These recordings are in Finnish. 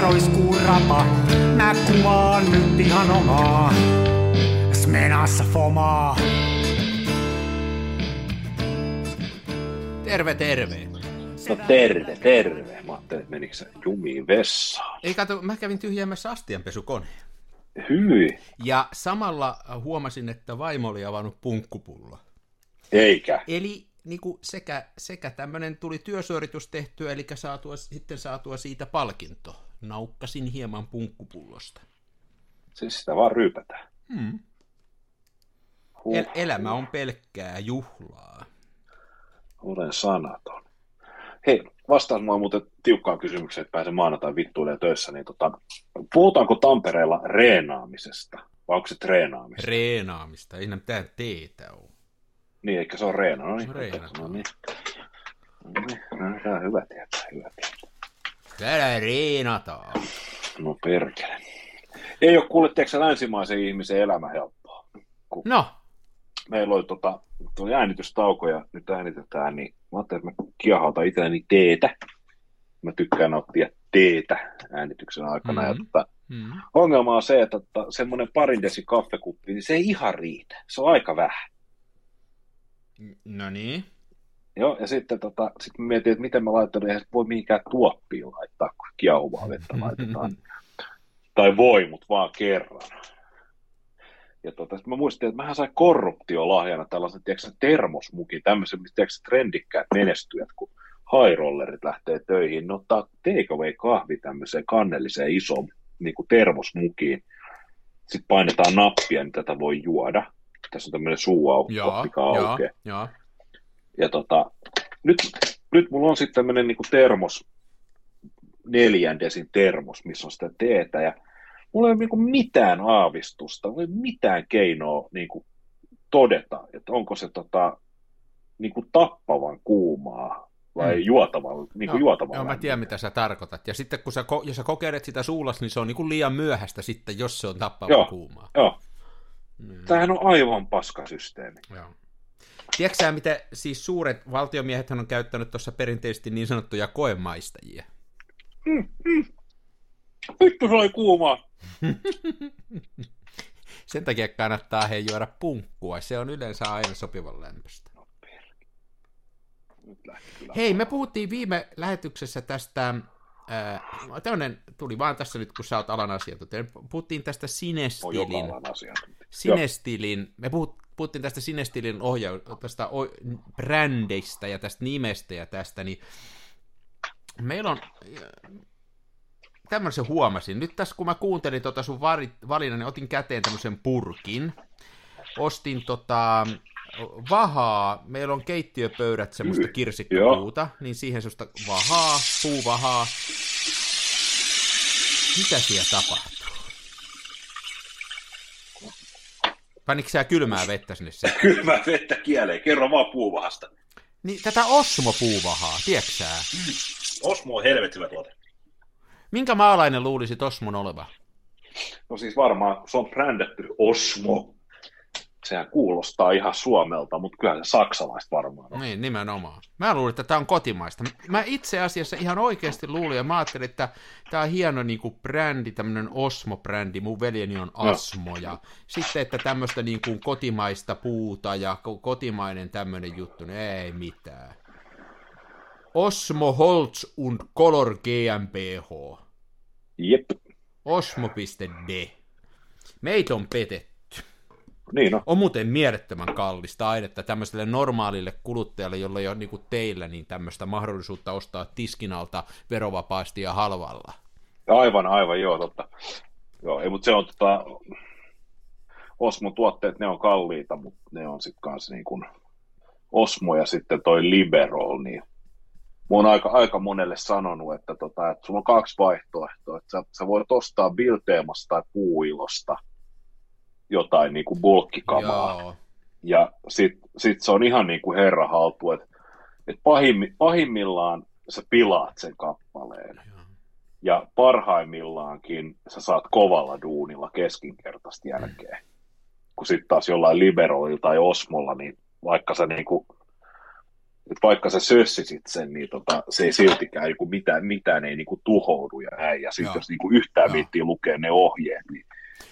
roiskuu rapa. Mä kuvaan nyt ihan omaa. Smenassa fomaa. Terve, terve. No terve, terve. Mä ajattelin, että menikö sä jumiin vessaan. Ei kato, mä kävin tyhjäämässä astianpesukoneen. Hyi. Ja samalla huomasin, että vaimo oli avannut punkkupullo. Eikä. Eli niin kuin sekä, sekä tämmöinen tuli työsuoritus tehtyä, eli saatua, sitten saatua siitä palkinto. Naukkasin hieman punkkupullosta. Siis sitä vaan ryypätään. Hmm. Huh. El- elämä on pelkkää juhlaa. Olen sanaton. Hei, vastaas mua muuten tiukkaan kysymykseen, että pääsen maanantai vittuille töissä, niin tota, puhutaanko Tampereella reenaamisesta, vai onko se treenaamista? Reenaamista, ei enää mitään teetä ole. niin, eikä se ole reena, no niin. Se on reenataan. No niin. No niin, no niin, tämä on hyvä tietää, hyvä tietää. Täällä reenataan. No perkele. Ei ole kuule, tiedätkö, länsimaisen ihmisen elämä helppoa. No, Meillä oli tota, tuli äänitystauko ja nyt äänitetään, niin mä ajattelin, että mä kiehautan itselleni teetä. Mä tykkään nauttia teetä äänityksen aikana. Mm-hmm. Ja tota, mm. ongelma on se, että tota, semmoinen parin desi kaffekuppi, niin se ei ihan riitä. Se on aika vähän. no niin. Joo, ja sitten tota, sit mietin, että miten mä laitan, eihän voi mihinkään tuoppiin laittaa, kun kiehuvaa vettä laitetaan. tai voi, mutta vaan kerran. Ja tota, mä muistin, että mähän sain korruptiolahjana tällaisen, tiedätkö, termosmukin, tämmöisen, missä tiedätkö, trendikkäät menestyjät, kun high-rollerit lähtee töihin, ne ottaa takeaway kahvi tämmöiseen kannelliseen isoon niin kuin termosmukiin. Sitten painetaan nappia, niin tätä voi juoda. Tässä on tämmöinen suuaukko, mikä aukeaa. Ja tota, nyt, nyt mulla on sitten tämmöinen niinku termos, neljän desin termos, missä on sitä teetä, ja mulla ei ole niinku mitään aavistusta, mulla ei mitään keinoa niinku todeta, että onko se tota, niinku tappavan kuumaa vai Mm. juotavan, niinku Joo, juotavan Joo, mä tiedän, mitä sä tarkoitat. Ja sitten kun sä, jos sä kokeilet sitä suulas, niin se on niin kuin liian myöhäistä sitten, jos se on tappava Joo. kuumaa. Joo, Mm. tämähän on aivan paskasysteemi. Joo. Tiedätkö mitä siis suuret valtiomiehet on käyttänyt tuossa perinteisesti niin sanottuja koemaistajia? Vittu se oli kuumaa. Sen takia kannattaa he juoda punkkua. Se on yleensä aina sopivan lähti kyllä. Hei, me puhuttiin viime lähetyksessä tästä, äh, tämmönen tuli vaan tässä nyt, kun sä oot alan asiantuntija. Puhuttiin tästä Sinestilin, joka alan asiantuntija. Sinestilin, me puhut, puhuttiin tästä Sinestilin ohja, tästä o, brändistä ja tästä nimestä ja tästä, niin meillä on, tämmöisen huomasin. Nyt tässä kun mä kuuntelin tota sun valinnan, niin otin käteen tämmöisen purkin. Ostin tota vahaa, meillä on keittiöpöydät semmoista kirsikkapuuta, niin siihen semmoista vahaa, puuvahaa. Mitä siellä tapahtuu? Panitko sä kylmää vettä sinne se? Kylmää vettä kieleen, kerro vaan puuvahasta. Niin tätä Osmo-puuvahaa, tiedätkö sä? Osmo on helvetin hyvä tuote. Minkä maalainen luulisit Osmon oleva? No siis varmaan, se on brändätty Osmo. Sehän kuulostaa ihan Suomelta, mutta kyllä se saksalaista varmaan on. Niin, nimenomaan. Mä luulin, että tämä on kotimaista. Mä itse asiassa ihan oikeasti luulin ja mä ajattelin, että tämä on hieno niin kuin brändi, tämmöinen Osmo-brändi. Mun veljeni on Asmo. Ja sitten, että tämmöistä niin kuin kotimaista puuta ja ko- kotimainen tämmöinen juttu, niin ei mitään. Osmo Holz und Color GmbH. Jep, Osmo.de. Meitä on petetty. Niin on. On muuten mielettömän kallista ainetta tämmöiselle normaalille kuluttajalle, jolla ei ole niin kuin teillä niin tämmöistä mahdollisuutta ostaa tiskin alta verovapaasti ja halvalla. Aivan, aivan, joo, totta. Joo, ei, mutta se on tota, Osmon tuotteet, ne on kalliita, mutta ne on sitten kanssa niin kuin Osmo ja sitten toi Liberol, niin mä oon aika, aika monelle sanonut, että, tota, että sulla on kaksi vaihtoehtoa, että sä, sä voit ostaa Bilteemasta tai Puuilosta jotain niin kuin bulkkikamaa, Joo. ja sitten sit se on ihan niin kuin herra haltu, että, että pahimmi, pahimmillaan sä pilaat sen kappaleen. Joo. Ja parhaimmillaankin sä saat kovalla duunilla keskinkertaista jälkeen. Kun sitten taas jollain Liberolilla tai Osmolla, niin vaikka sä niinku että vaikka sä sössisit sen, niin tota, se ei siltikään niin kuin mitään, mitään ei niin kuin tuhoudu ja näin. Ja sitten jos niin kuin yhtään viittiin lukea ne ohjeet, niin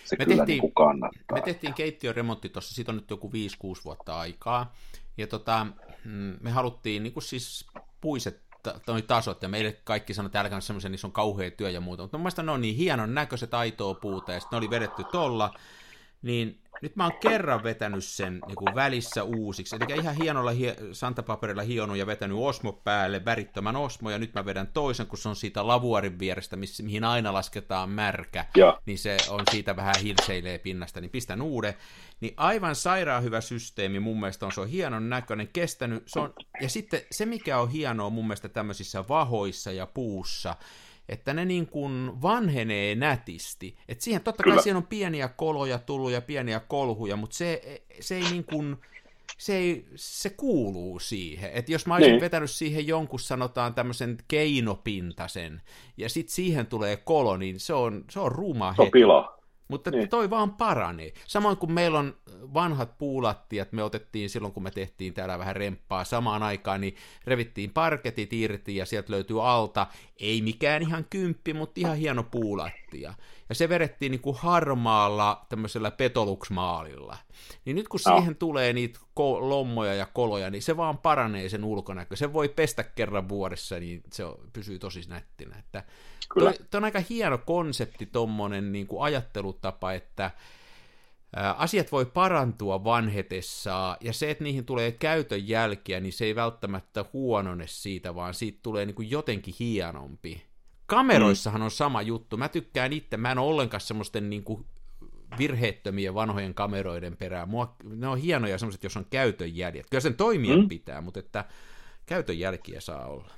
se me kyllä tehtiin, niin kuin kannattaa. Me tehtiin keittiöremontti tuossa, siitä on nyt joku 5-6 vuotta aikaa. Ja tota, mm, me haluttiin niin kuin siis puiset toi tasot, ja meille kaikki sanoi, että älkää semmoisen, niissä on kauhea työ ja muuta, mutta mun mielestä ne on niin hienon näköiset aitoa puuta, ja sitten ne oli vedetty tolla, niin nyt mä oon kerran vetänyt sen niin kuin välissä uusiksi, eli ihan hienolla hie- santapaperilla hionut ja vetänyt osmo päälle, värittömän osmo, ja nyt mä vedän toisen, kun se on siitä lavuarin vierestä, missä, mihin aina lasketaan märkä, ja. niin se on siitä vähän hilseilee pinnasta, niin pistän uuden. Niin aivan sairaan hyvä systeemi mun mielestä on, se on hienon näköinen, kestänyt, se on, ja sitten se mikä on hienoa mun mielestä tämmöisissä vahoissa ja puussa, että ne niin kuin vanhenee nätisti. Et siihen totta kai Kyllä. siihen on pieniä koloja tullut ja pieniä kolhuja, mutta se, se ei niin kuin, se, ei, se kuuluu siihen. Että jos mä olisin niin. vetänyt siihen jonkun, sanotaan tämmöisen keinopintasen, ja sitten siihen tulee kolo, niin se on, se on ruma se on pila. Mutta niin. toi vaan paranee. Samoin kuin meillä on vanhat puulattiat, me otettiin silloin, kun me tehtiin täällä vähän remppaa samaan aikaan, niin revittiin parketit irti ja sieltä löytyy alta, ei mikään ihan kymppi, mutta ihan hieno puulattia. Ja se verettiin niin kuin harmaalla tämmöisellä petoluksmaalilla. Niin nyt kun no. siihen tulee niitä ko- lommoja ja koloja, niin se vaan paranee sen ulkonäkö. Se voi pestä kerran vuodessa, niin se pysyy tosi nättinä. Että Kyllä. Toi, toi on aika hieno konsepti, tuommoinen niin kuin ajattelutapa, että asiat voi parantua vanhetessaan, ja se, että niihin tulee käytön jälkiä, niin se ei välttämättä huonone siitä, vaan siitä tulee niin kuin jotenkin hienompi. Kameroissahan on sama juttu. Mä tykkään itse, mä en ole ollenkaan semmoisten niin kuin virheettömien vanhojen kameroiden perään. Mua, ne on hienoja semmoiset, jos on käytön jäljet. Kyllä sen toimia mm. pitää, mutta että käytön jälkiä saa olla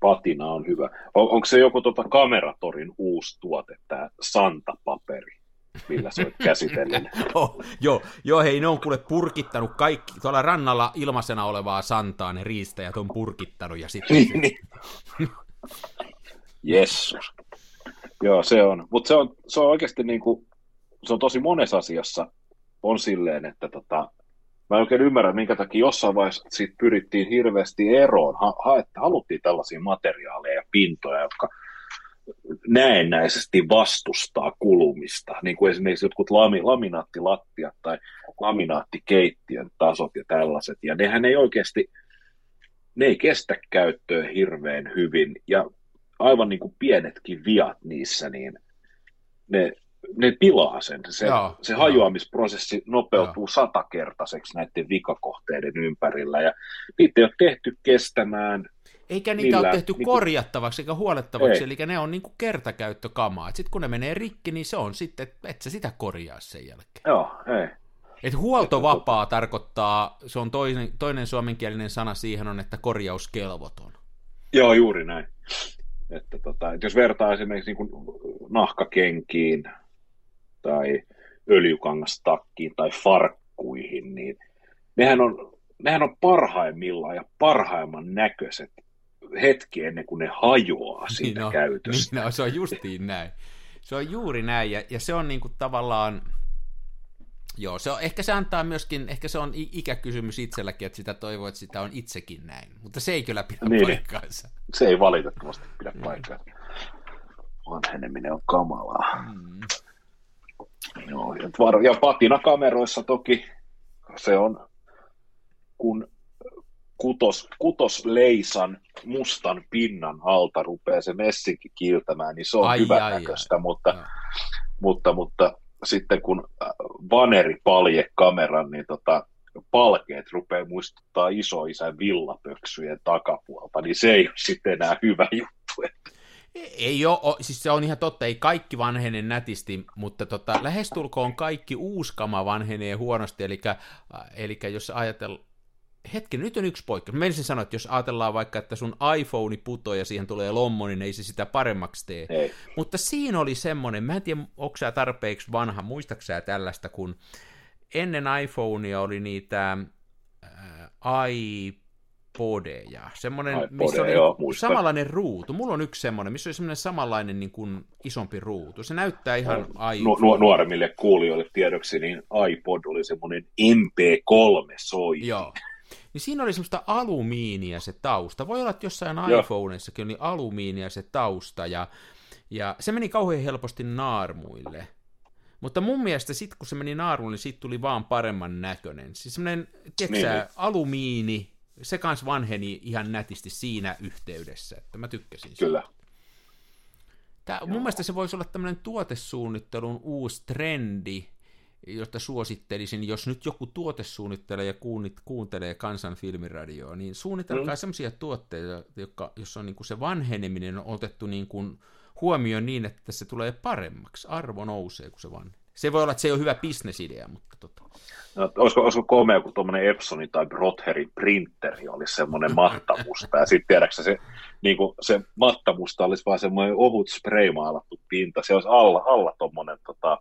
patina on hyvä. On, onko se joku tota Kameratorin uusi tuote, tämä Santa-paperi, millä se on käsitellyt? oh, joo, joo, hei, ne on kuule purkittanut kaikki, tuolla rannalla ilmaisena olevaa Santaa ne riistäjät on purkittanut ja sitten... niin, niin. Jessus. Joo, se on. Mutta se on, se on oikeasti niin kuin, se on tosi monessa asiassa on silleen, että tota, mä en oikein ymmärrä, minkä takia jossain vaiheessa siitä pyrittiin hirveästi eroon. Ha, ha, haluttiin tällaisia materiaaleja ja pintoja, jotka näennäisesti vastustaa kulumista, niin kuin esimerkiksi jotkut lami, laminaattilattiat tai laminaattikeittiön tasot ja tällaiset, ja nehän ei oikeasti, ne ei kestä käyttöön hirveän hyvin, ja aivan niin kuin pienetkin viat niissä, niin ne ne pilaa sen. Se, joo, se hajoamisprosessi nopeutuu joo. satakertaiseksi näiden vikakohteiden ympärillä, ja niitä ei ole tehty kestämään. Eikä niitä millä, ole tehty niin korjattavaksi eikä huolettavaksi, ei. eli ne on niin kuin kertakäyttökamaa. Sitten kun ne menee rikki, niin se on sitten, että sä sitä korjaa sen jälkeen. Joo, ei. Et huoltovapaa tarkoittaa, se on toinen, toinen suomenkielinen sana siihen on, että korjauskelvoton. Joo, juuri näin. Että tota, että jos vertaa esimerkiksi niin nahkakenkiin, tai öljykangastakkiin tai farkkuihin, niin nehän on, nehän on parhaimmillaan ja parhaimman näköiset hetki ennen kuin ne hajoaa siitä niin no, käytöstä. Niin no, se on justiin näin. Se on juuri näin, ja, ja se on niin kuin tavallaan, joo, se on, ehkä se antaa myöskin, ehkä se on ikäkysymys itselläkin, että sitä toivoo, että sitä on itsekin näin, mutta se ei kyllä pidä niin, paikkaansa. Se ei valitettavasti pidä paikkaansa. Vanheneminen on kamalaa. Mm. Joo, ja patinakameroissa toki se on, kun kutos, kutosleisan mustan pinnan alta rupeaa se messinki kiiltämään, niin se on hyvän näköistä, mutta, mutta, mutta sitten kun äh, vaneri palje kameran, niin tota, palkeet rupeaa muistuttaa isoisän villapöksyjen takapuolta, niin se ei ole sitten enää hyvä juttu. Ei ole, siis se on ihan totta, ei kaikki vanhene nätisti, mutta tota, lähestulkoon kaikki uuskama vanhenee huonosti, eli, eli jos ajatellaan, hetki, nyt on yksi poikkeus. Mä sanoa, että jos ajatellaan vaikka, että sun iPhone putoo ja siihen tulee lommo, niin ei se sitä paremmaksi tee. Ei. Mutta siinä oli semmoinen, mä en tiedä, onko sä tarpeeksi vanha, muistaksä tällaista, kun ennen iPhonea oli niitä äh, iPodeja. Semmoinen, iPodeja, missä oli joo, samanlainen ruutu. Mulla on yksi semmoinen, missä oli semmoinen samanlainen niin kuin isompi ruutu. Se näyttää ihan no, nu- nuoremmille kuulijoille tiedoksi, niin iPod oli semmoinen MP3 soi. Joo. Niin siinä oli semmoista alumiinia se tausta. Voi olla, että jossain Joo. iPhoneissakin oli alumiinia se tausta, ja, ja se meni kauhean helposti naarmuille. Mutta mun mielestä sitten kun se meni naarmuille, niin siitä tuli vaan paremman näköinen. Siis semmoinen, tiedätkö Niin, alumiini, se kans vanheni ihan nätisti siinä yhteydessä, että mä tykkäsin siitä. Kyllä. Tää, mun mielestä se voisi olla tämmöinen tuotesuunnittelun uusi trendi, josta suosittelisin, jos nyt joku tuotesuunnittelija kuunnit, kuuntelee kansan filmiradioa, niin suunnitelkaa mm. sellaisia tuotteita, jotka, jossa on niin kuin se vanheneminen on otettu niin kuin huomioon niin, että se tulee paremmaksi, arvo nousee, kun se vanhenee. Se voi olla, että se ei ole hyvä bisnesidea, mutta tota. No, olisiko, olisiko komea, kun tuommoinen Epsonin tai Brotherin printeri olisi semmoinen mattamusta, ja sitten tiedätkö se, niin kuin se mattamusta olisi vaan semmoinen ohut spraymaalattu pinta, se olisi alla, alla tuommoinen, tota,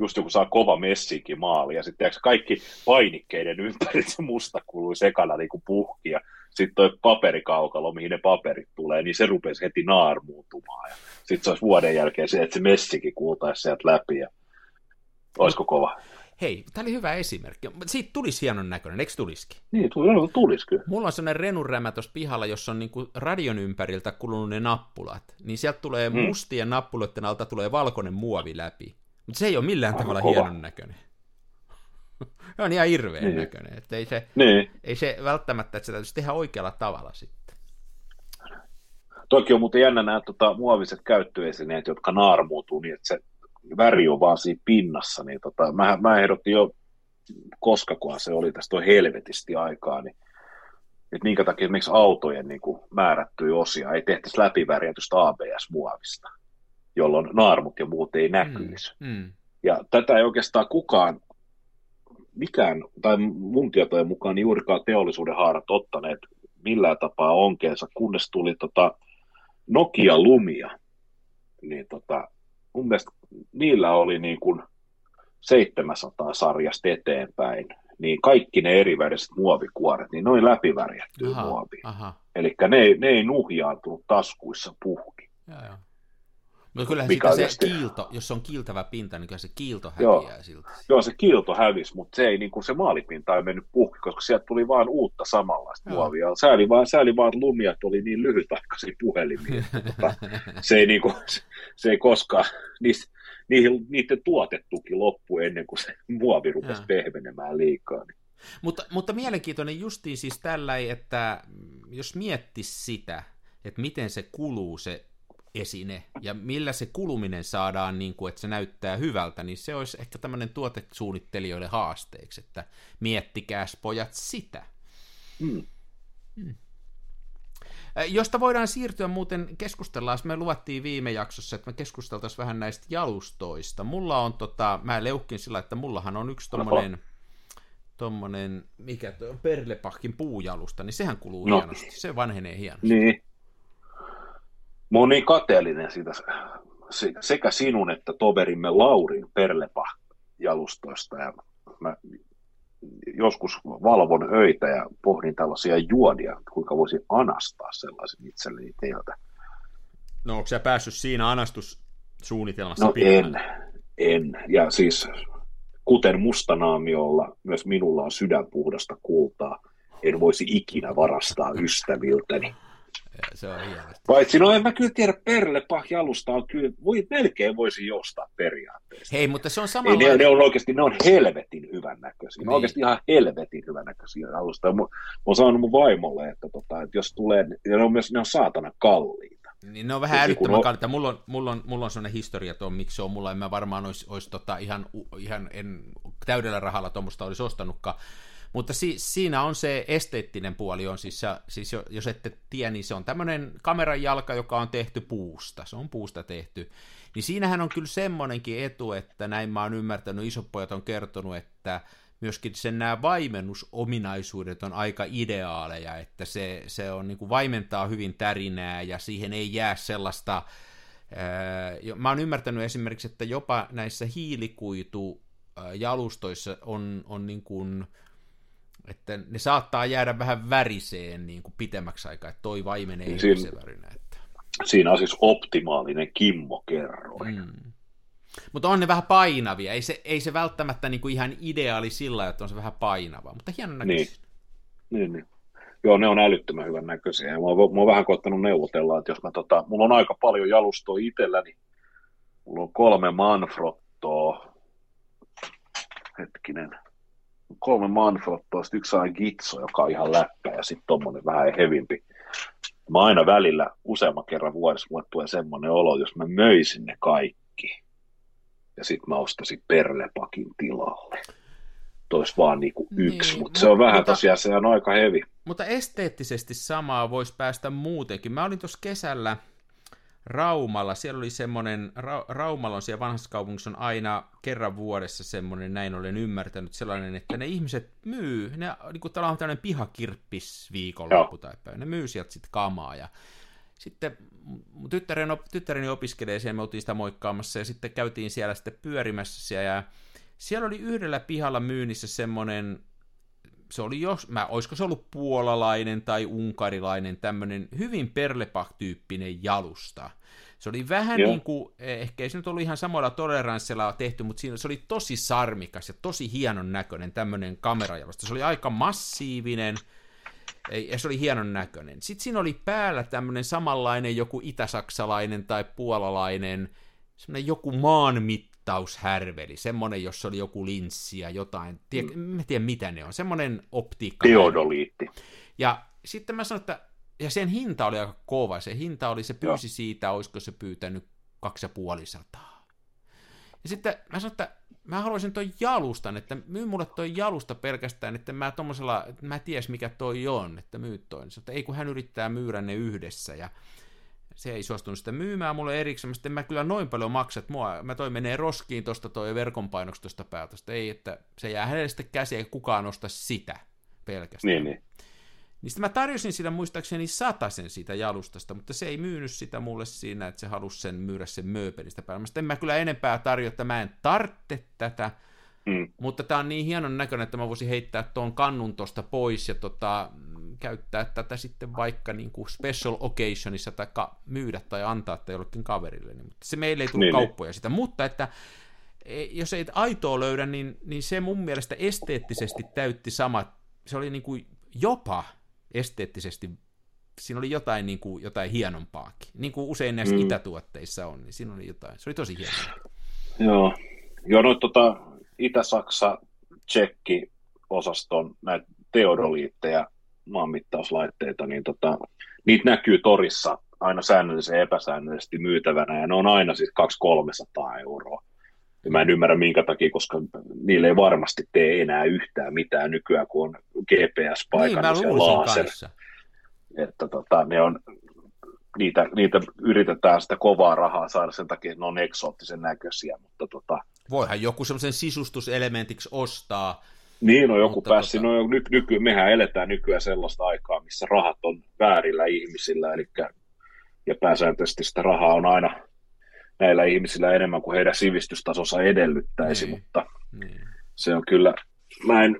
just joku saa kova messiinkin maali, ja sitten kaikki painikkeiden ympäri se musta kului sekana niin kuin puhki, ja sitten toi paperikaukalo, mihin ne paperit tulee, niin se rupesi heti naarmuutumaan, ja sitten se olisi vuoden jälkeen se, että se messikin kuultaisi sieltä läpi, ja olisiko kova? Hei, tämä oli hyvä esimerkki. Siitä tulisi hienon näköinen, eikö tulisikin? Niin, tuli, tulisi kyllä. Mulla on sellainen renurämä tuossa pihalla, jossa on niinku radion ympäriltä kulunut ne nappulat. Niin sieltä tulee Hmm. mustien nappuloiden alta tulee valkoinen muovi läpi. Mutta se ei ole millään Aivan tavalla kova. hienon näköinen. se on ihan hirveän Niin. näköinen. Että ei, se, Niin, ei se välttämättä, että se täytyisi tehdä oikealla tavalla sitten. toki on muuten jännä nämä tota, muoviset käyttöesineet, jotka naarmuutuu niin, että se väri on vaan siinä pinnassa. Niin, tota, mä, mä ehdotin jo, koska kun se oli tästä on helvetisti aikaa, niin että minkä takia esimerkiksi autojen niin kuin, määrättyjä osia ei tehtäisi läpivärjätystä ABS-muovista, jolloin naarmut ja muut ei näkyisi. Mm, mm. Ja tätä ei oikeastaan kukaan, mikään, tai mun tietojen mukaan niin juurikaan teollisuuden haarat ottaneet millään tapaa onkeensa, kunnes tuli tota Nokia Lumia. Niin tota, mun mielestä niillä oli niin kuin 700 sarjasta eteenpäin, niin kaikki ne eriväriset muovikuoret, niin noin läpivärjättyä Aha, muovia. Eli ne, ei- ne ei nuhjaantunut taskuissa puhki. Joo, joo. Mutta kyllähän se kiilto, jos on kiiltävä pinta, niin kyllä se kiilto Joo. häviää siltä. Joo, se kiilto hävisi, mutta se, ei, niin kuin se maalipinta ei mennyt puhki, koska sieltä tuli vaan uutta samanlaista Joo. muovia. Sääli vaan, sääli vaan, että lumiat oli niin lyhytaikaisia puhelimia. että tota, se, ei, niin kuin, se ei koskaan, niistä, niihin, niiden tuotetuki loppui ennen kuin se muovi rupesi Joo. pehmenemään liikaa. Niin. Mutta, mutta mielenkiintoinen justiin siis tällä, että jos miettisi sitä, että miten se kuluu se esine ja millä se kuluminen saadaan, niin kuin, että se näyttää hyvältä, niin se olisi ehkä tämmöinen tuotesuunnittelijoille haasteeksi, että miettikääs pojat sitä. Mm. Äh, Josta voidaan siirtyä muuten, keskustellaan, me luvattiin viime jaksossa, että me keskusteltaisiin vähän näistä jalustoista. Mulla on, tota, mä leukkin sillä, että mullahan on yksi tommonen, tommonen mikä toi on, Perlepahkin puujalusta, niin sehän kuluu No. hienosti, se vanhenee hienosti. Niin. Mä oon niin kateellinen siitä se- sekä sinun että toverimme Laurin Perlepa-jalustoista. Ja mä joskus valvon öitä ja pohdin tällaisia juodia, kuinka voisin anastaa sellaisen itselleni teiltä. No onko sä päässyt siinä anastussuunnitelmassa No pidemmälle? en, en. Ja siis kuten mustanaamiolla, myös minulla on sydänpuhdasta kultaa. En voisi ikinä varastaa ystäviltäni. Se on hienosti. Paitsi, no en mä kyllä tiedä, Perlepah jalusta on kyllä, voi, melkein voisi jostaa periaatteessa. Hei, mutta se on Ei, samalla... ne, ne, on oikeasti, ne on helvetin hyvän näköisiä. Ne Niin. on oikeasti ihan helvetin hyvän näköisiä alusta. Mä, mä oon sanonut mun vaimolle, että, tota, että jos tulee, ja ne on myös ne on saatana kalliita. Niin ne on vähän Siis älyttömän kun on- kalliita. Mulla on, mulla on, mulla on sellainen historia tuon, miksi se on mulla. En mä varmaan olisi, olisi tota ihan, ihan en, täydellä rahalla tuommoista olisi ostanutkaan. Mutta si, siinä on se esteettinen puoli, on siis, siis jo- jos ette tiedä, niin se on tämmöinen kameran jalka, joka on tehty puusta, se on puusta tehty. Niin siinähän on kyllä semmoinenkin etu, että näin mä oon ymmärtänyt, isot pojat on kertonut, että myöskin sen nämä vaimennusominaisuudet on aika ideaaleja, että se, se on niin kuin vaimentaa hyvin tärinää ja siihen ei jää sellaista, ää, mä oon ymmärtänyt esimerkiksi, että jopa näissä hiilikuitu jalustoissa on, on niin kuin, että ne saattaa jäädä vähän väriseen niin kuin pitemmäksi aikaa, että toi vaimenee Niin siinä- se värinä. Että. Siinä on siis optimaalinen kimmokerroin. Mm. Mutta on ne vähän painavia, ei se, ei se välttämättä niin kuin ihan ideaali sillä, että on se vähän painava, mutta hieno näköistä. Niin. Niin, niin. Joo, ne on älyttömän hyvän näköisiä. Mä oon, mä oon vähän koittanut neuvotella, että jos mä tota, mulla on aika paljon jalustoa itselläni, mulla on kolme Manfrottoa, hetkinen, kolme Manfrottoa, sitten yksi on Gitso, joka on ihan läppä, ja sitten tommonen vähän hevimpi. Mä aina välillä useamman kerran vuodessa mulle tulee semmoinen olo, jos mä möisin ne kaikki, ja sitten mä ostaisin Perlepakin tilalle tois vaan niinku yksi, niin, mutta se on vähän mutta, tosiaan, se on aika hevi. Mutta esteettisesti samaa voisi päästä muutenkin. Mä olin tuossa kesällä Raumalla, siellä oli semmoinen, Ra- Raumalla on siellä vanhassa kaupungissa on aina kerran vuodessa semmoinen, näin olen ymmärtänyt, sellainen, että ne ihmiset myy, ne, niin kuin täällä on tämmöinen pihakirppis viikonloppu tai päivä, ne myy sieltä sitten kamaa ja sitten tyttäreni, tyttäreni opiskelee siellä, me oltiin sitä moikkaamassa ja sitten käytiin siellä sitten pyörimässä siellä ja siellä oli yhdellä pihalla myynnissä semmoinen, se oli jos, mä, olisiko se ollut puolalainen tai unkarilainen, tämmöinen hyvin perlepak-tyyppinen jalusta. Se oli vähän Joo. niin kuin, ehkä ei se nyt ollut ihan samoilla toleranssilla tehty, mutta siinä se oli tosi sarmikas ja tosi hienon näköinen tämmöinen kamerajalusta. Se oli aika massiivinen, ja se oli hienon näköinen. Sitten siinä oli päällä tämmöinen samanlainen joku itäsaksalainen tai puolalainen, semmoinen joku maanmit mittaushärveli, semmoinen, jossa oli joku linssi ja jotain, tie, mm. mä tiedän mitä ne on, semmoinen optiikka. Teodoliitti. Ja sitten mä sanoin, että ja sen hinta oli aika kova, se hinta oli, se pyysi Joo. siitä, olisiko se pyytänyt 2500. Ja sitten mä sanoin, että mä haluaisin toi jalustan, että myy mulle toi jalusta pelkästään, että mä tommosella, että mä ties mikä toi on, että myy toi. Niin että ei kun hän yrittää myydä ne yhdessä ja se ei suostunut sitä myymään mulle erikseen, mä mä kyllä noin paljon maksa, että mua, mä toi menee roskiin tuosta toi verkon painoksi tuosta päätöstä, ei, että se jää hänelle sitten käsiä, eikä kukaan osta sitä pelkästään. Niin, niin. Niin sitten mä tarjosin sitä muistaakseni satasen siitä jalustasta, mutta se ei myynyt sitä mulle siinä, että se halusi sen myydä sen mööpelistä päällä. Mä en mä kyllä enempää tarjoa, että mä en tartte tätä, mm. mutta tämä on niin hienon näköinen, että mä voisin heittää tuon kannun tuosta pois ja tota, käyttää tätä sitten vaikka niin kuin special occasionissa tai myydä tai antaa tai jollekin kaverille. Niin, mutta se meille ei tullut niin, niin. kauppoja niin. sitä, mutta että e, jos ei aitoa löydä, niin, niin se mun mielestä esteettisesti täytti samat, se oli niin kuin jopa esteettisesti, siinä oli jotain, niin kuin, jotain hienompaakin. Niin kuin usein näissä mm. itätuotteissa on, niin siinä oli jotain, se oli tosi hienoa. Joo, Joo no, tota, Itä-Saksa, Tsekki, osaston näitä teodoliitteja maanmittauslaitteita, niin tota, niitä näkyy torissa aina säännöllisesti ja epäsäännöllisesti myytävänä, ja ne on aina siis 200-300 euroa. Ja mä en ymmärrä minkä takia, koska niille ei varmasti tee enää yhtään mitään nykyään, kun on GPS-paikannus niin, ja. Kanssa. Että tota, ne on, niitä, niitä yritetään sitä kovaa rahaa saada sen takia, että ne on eksoottisen näköisiä, mutta tota, Voihan joku semmoisen sisustuselementiksi ostaa, niin, no joku pääsi. Tota... No, ny, nyky, mehän eletään nykyään sellaista aikaa, missä rahat on väärillä ihmisillä, eli ja pääsääntöisesti sitä rahaa on aina näillä ihmisillä enemmän kuin heidän sivistystasonsa edellyttäisi, niin. mutta niin. se on kyllä, mä en,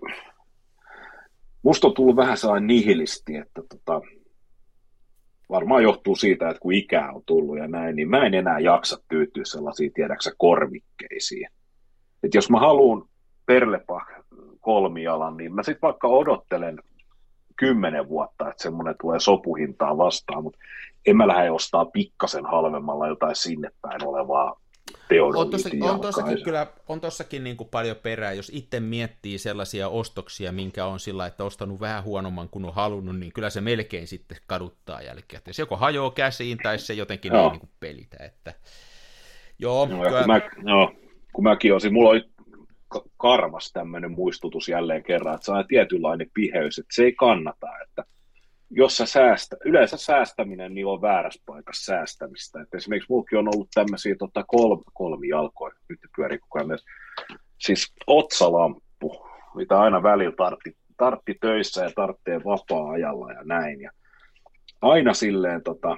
musta on tullut vähän sellainen nihilisti, että tota, varmaan johtuu siitä, että kun ikää on tullut ja näin, niin mä en enää jaksa tyytyä sellaisiin, tiedäksä, korvikkeisiin. että jos mä haluan Perlepah kolmialan, niin mä sitten vaikka odottelen kymmenen vuotta, että semmoinen tulee sopuhintaa vastaan, mutta en mä lähde ostaa pikkasen halvemmalla jotain sinne päin olevaa on, tossakin, on tossakin kyllä on tossakin niin kuin paljon perää, jos itse miettii sellaisia ostoksia, minkä on sillä, että ostanut vähän huonomman kuin on halunnut, niin kyllä se melkein sitten kaduttaa jälkeen, että se joko hajoaa käsiin tai se jotenkin joo. ei niin kuin pelitä, että joo. No, kyllä... kun, mä, no, kun mäkin olisin, mulla oli karmas tämmöinen muistutus jälleen kerran, että se on tietynlainen piheys, että se ei kannata, että jos sä säästä, yleensä säästäminen niin on väärässä paikassa säästämistä. Että esimerkiksi mulki on ollut tämmöisiä tota, kolm, kolmijalkoja, nyt pyörii koko ajan myös, siis otsalamppu, mitä aina välillä tartti, tartti töissä ja tarttee vapaa-ajalla ja näin. Ja aina silleen, tota,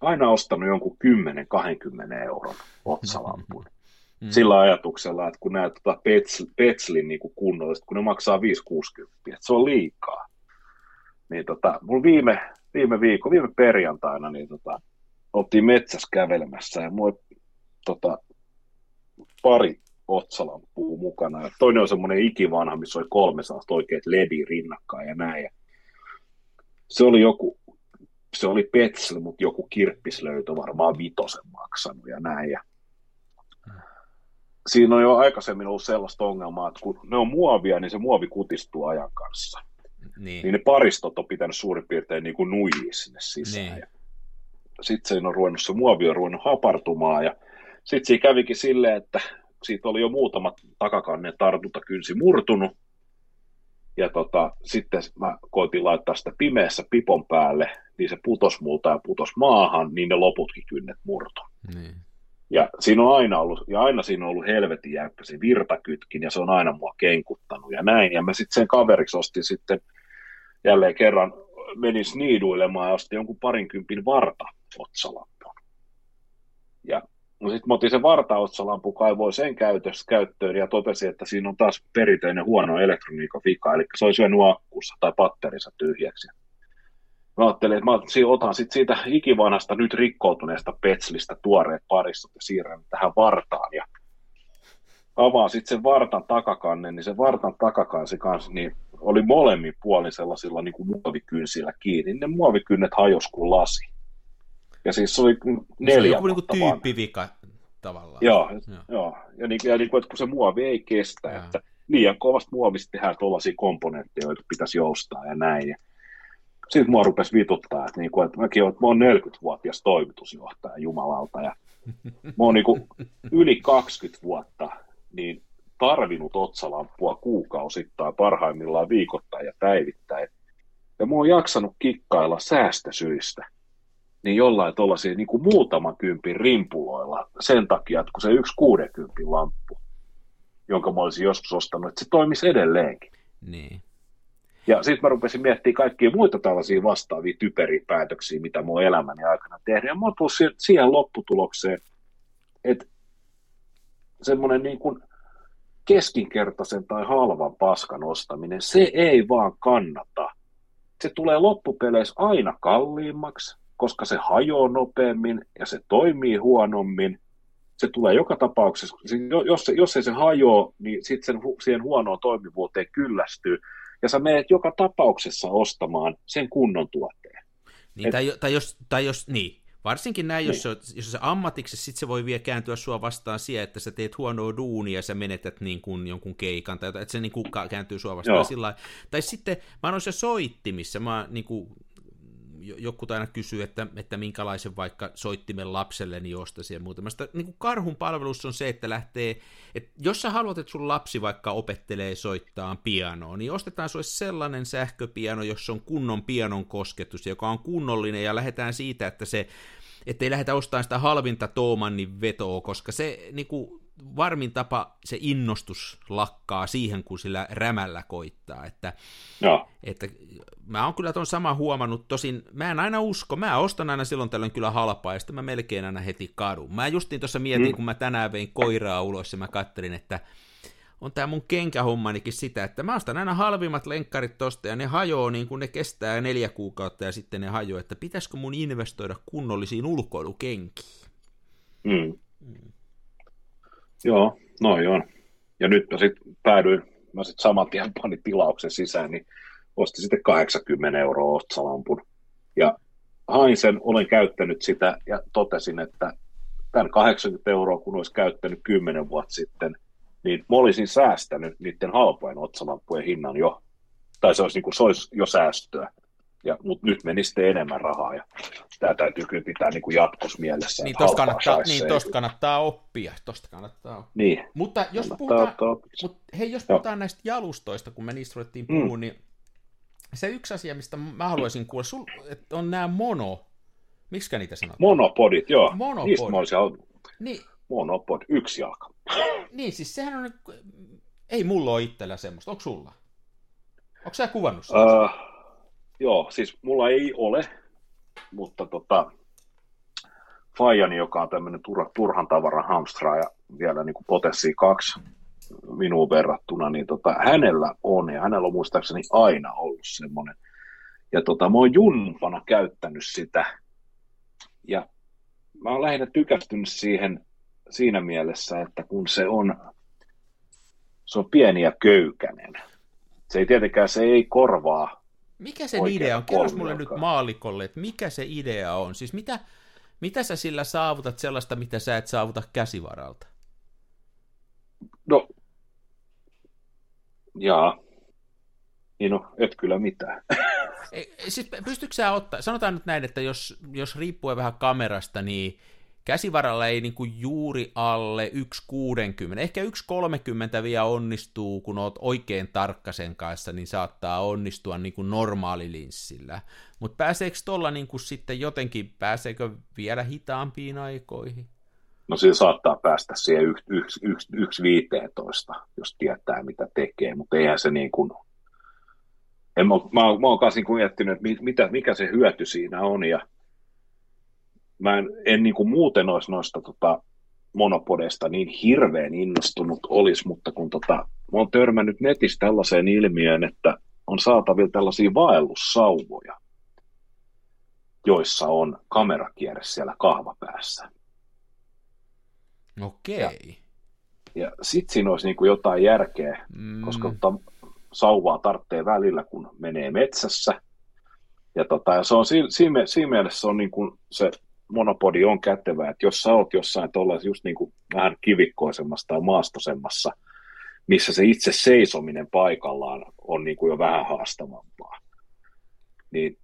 aina ostanut jonkun 10-20 euron otsalampun mm. sillä ajatuksella, että kun näet tota Petsl, Petslin niin kunnollista, kun ne maksaa 5-60, että se on liikaa. Niin tota, mulla viime, viime viikko, viime perjantaina, niin tota, oltiin metsässä kävelemässä ja mulla tota, pari otsalampua mukana. Ja toinen on semmoinen ikivanha, missä oli kolme oikeat ledi rinnakkain ja näin. Ja se oli joku, se oli Petsl, mutta joku kirppislöytö varmaan vitosen maksanut ja näin. Ja siinä on jo aikaisemmin ollut sellaista ongelmaa, että kun ne on muovia, niin se muovi kutistuu ajan kanssa. Niin, niin ne paristot on pitänyt suurin piirtein niin kuin nuijia sinne sisään. Niin. Sitten siinä on ruvennut, se muovi on ruvennut hapartumaan ja sitten siinä kävikin silleen, että siitä oli jo muutamat takakannen tartuntakynsi murtunut. Ja tota, sitten mä koitin laittaa sitä pimeässä pipon päälle, niin se putos multa ja putos maahan, niin ne loputkin kynnet murtu. Niin. Ja siinä on aina ollut, ja aina siinä on ollut helvetin jäykkä se virtakytkin, ja se on aina mua kenkuttanut ja näin. Ja mä sitten sen kaveriksi ostin sitten jälleen kerran, menin sniiduilemaan ja ostin jonkun parinkympin varta otsalampun. Ja No sitten mä otin sen vartaotsalampu, kaivoin sen käytössä, käyttöön ja totesin, että siinä on taas perinteinen huono elektroniikan vika, eli se oli syönyt akkussa tai patterissa tyhjäksi. Mä ajattelin, että mä otan sit siitä ikivanhasta nyt rikkoutuneesta petslistä tuoreet paristot ja siirrän tähän vartaan ja avaan sitten sen vartan takakannen, niin se vartan takakansi kanssa niin oli molemmin puolin sellaisilla niin kuin muovikynsillä kiinni. Ne muovikynnet hajos kuin lasi. Ja siis se oli neljä se joku niin kuin tyyppivika tavallaan. Joo, joo. joo. Ja, niin, ja niin kuin, että kun se muovi ei kestä, ja. että liian kovasta muovista tehdään tuollaisia komponentteja, joita pitäisi joustaa ja näin. Ja sitten mua rupesi vituttaa, että, niin kuin, että mäkin olen, mä oon 40-vuotias toimitusjohtaja jumalalta, ja mä oon niin kuin yli 20 vuotta niin tarvinnut otsalampua kuukausittain, parhaimmillaan viikoittain ja päivittäin. Ja mä oon jaksanut kikkailla säästösyistä niin jollain tuollaisia niin kuin muutaman kympin rimpuloilla sen takia, että kun se yksi kuudenkympin lamppu, jonka mä olisin joskus ostanut, että se toimisi edelleenkin. Niin. Ja sitten mä rupesin miettimään kaikkia muita tällaisia vastaavia typeriä päätöksiä, mitä oon elämäni aikana tehnyt. Ja mä oon siihen lopputulokseen, että semmoinen niin kuin keskinkertaisen tai halvan paskan ostaminen, se ei vaan kannata. Se tulee loppupeleissä aina kalliimmaksi, koska se hajoaa nopeammin ja se toimii huonommin. Se tulee joka tapauksessa, jos, se, jos ei se hajoa, niin sitten siihen huonoon toimivuuteen kyllästyy. Ja sä menet joka tapauksessa ostamaan sen kunnon tuotteen. Niin, Et, tai, tai, jos, tai jos, niin, Varsinkin näin, niin. jos, se, jos se ammatiksi, sitten se voi vielä kääntyä sua vastaan siihen, että sä teet huonoa duunia ja sä menetät niin kuin jonkun keikan, tai että se niin kuin kääntyy sua vastaan Joo. sillä Tai sitten, mä oon se soittimissa, mä niin kuin, joku aina kysyy, että, että minkälaisen vaikka soittimen lapselleni ostaisin ja muuta. Sitä, niin kuin karhun palvelus on se, että lähtee, että jos sä haluat, että sun lapsi vaikka opettelee soittaa pianoa, niin ostetaan sulle sellainen sähköpiano, jossa on kunnon pianon kosketus, joka on kunnollinen, ja lähdetään siitä, että se ettei lähdetä ostamaan sitä halvinta Toomannin vetoa, koska se niin kuin, varmin tapa se innostus lakkaa siihen, kun sillä rämällä koittaa. Että, no. että mä oon kyllä ton sama huomannut, tosin mä en aina usko, mä ostan aina silloin tällöin kyllä halpaa, ja sitten mä melkein aina heti kadun. Mä justiin tuossa mietin, mm. kun mä tänään vein koiraa ulos, ja mä kattelin, että on tämä mun kenkähommanikin sitä, että mä ostan aina halvimmat lenkkarit tosta, ja ne hajoaa niin kuin ne kestää neljä kuukautta, ja sitten ne hajoaa, että pitäisikö mun investoida kunnollisiin ulkoilukenkiin. Mm. Mm. Joo, noin on. Ja nyt mä sitten päädyin, mä sitten saman tien panin tilauksen sisään, niin ostin sitten 80 euroa otsalampun. Ja hain sen, olen käyttänyt sitä ja totesin, että tämän 80 euroa, kun olisi käyttänyt 10 vuotta sitten, niin mä olisin säästänyt niiden halpojen otsalampujen hinnan jo. Tai se olisi, niin kuin, se olisi jo säästöä. Ja, mutta nyt meni sitten enemmän rahaa ja tämä täytyy kyllä pitää niin kuin jatkos mielessä. Niin tuosta kannattaa, niin tosta kannattaa oppia. Tosta kannattaa oppia. Niin. Mutta jos puhutaan, mut, hei, jos puhutaan näistä jalustoista, kun me niistä ruvettiin puhua, mm. niin se yksi asia, mistä mä haluaisin kuulla, sul, että on nämä mono, miksi niitä sanotaan? Monopodit, joo. Monopod. Niistä mä olisin niin. Monopod, yksi jalka. niin, siis sehän on, ei mulla ole itsellä semmoista, onko sulla? Onko sä kuvannut semmoista? Uh, joo, siis mulla ei ole, mutta tota, Fajani, joka on tämmöinen turha, turhan tavaran hamstra ja vielä niin kuin potessi kaksi minuun verrattuna, niin tota, hänellä on, ja hänellä on muistaakseni aina ollut semmoinen. Ja tota, mä oon junfana käyttänyt sitä, ja mä oon lähinnä tykästynyt siihen siinä mielessä, että kun se on, se on pieni ja köykäinen. Se ei tietenkään, se ei korvaa Mikä se idea on? Kerros mulle nyt maalikolle, että mikä se idea on? Siis mitä, mitä sä sillä saavutat sellaista, mitä sä et saavuta käsivaralta? No, jaa. Niin no, et kyllä mitään. Ei, siis pystytkö sä ottaa, sanotaan nyt näin, että jos, jos riippuen vähän kamerasta, niin käsivaralla ei niinku juuri alle 1,60, ehkä 1,30 vielä onnistuu, kun oot oikein tarkka sen kanssa, niin saattaa onnistua niinku normaalilinssillä. Mutta pääseekö tuolla niinku sitten jotenkin, pääseekö vielä hitaampiin aikoihin? No siinä saattaa päästä siihen 1.15, jos tietää mitä tekee, mutta eihän se niin kuin, en, mä, mä, mä oon kanssa niin miettinyt, että mitä, mikä se hyöty siinä on, ja mä en, en niin kuin muuten olisi noista tota, monopodeista niin hirveän innostunut olisi, mutta kun tota, mä oon törmännyt netissä tällaiseen ilmiöön, että on saatavilla tällaisia vaellussauvoja, joissa on kamerakierre siellä kahvapäässä. Okei. Ja, ja sitten siinä olisi niin kuin jotain järkeä, mm. koska tota, sauvaa tarvitsee välillä, kun menee metsässä. Ja, tota, ja se on siinä, siinä mielessä se on niin kuin se monopodi on kätevä, että jos sä oot jossain tuollaisessa just niin kuin vähän kivikkoisemmassa tai maastosemmassa, missä se itse seisominen paikallaan on niin kuin jo vähän haastavampaa, niin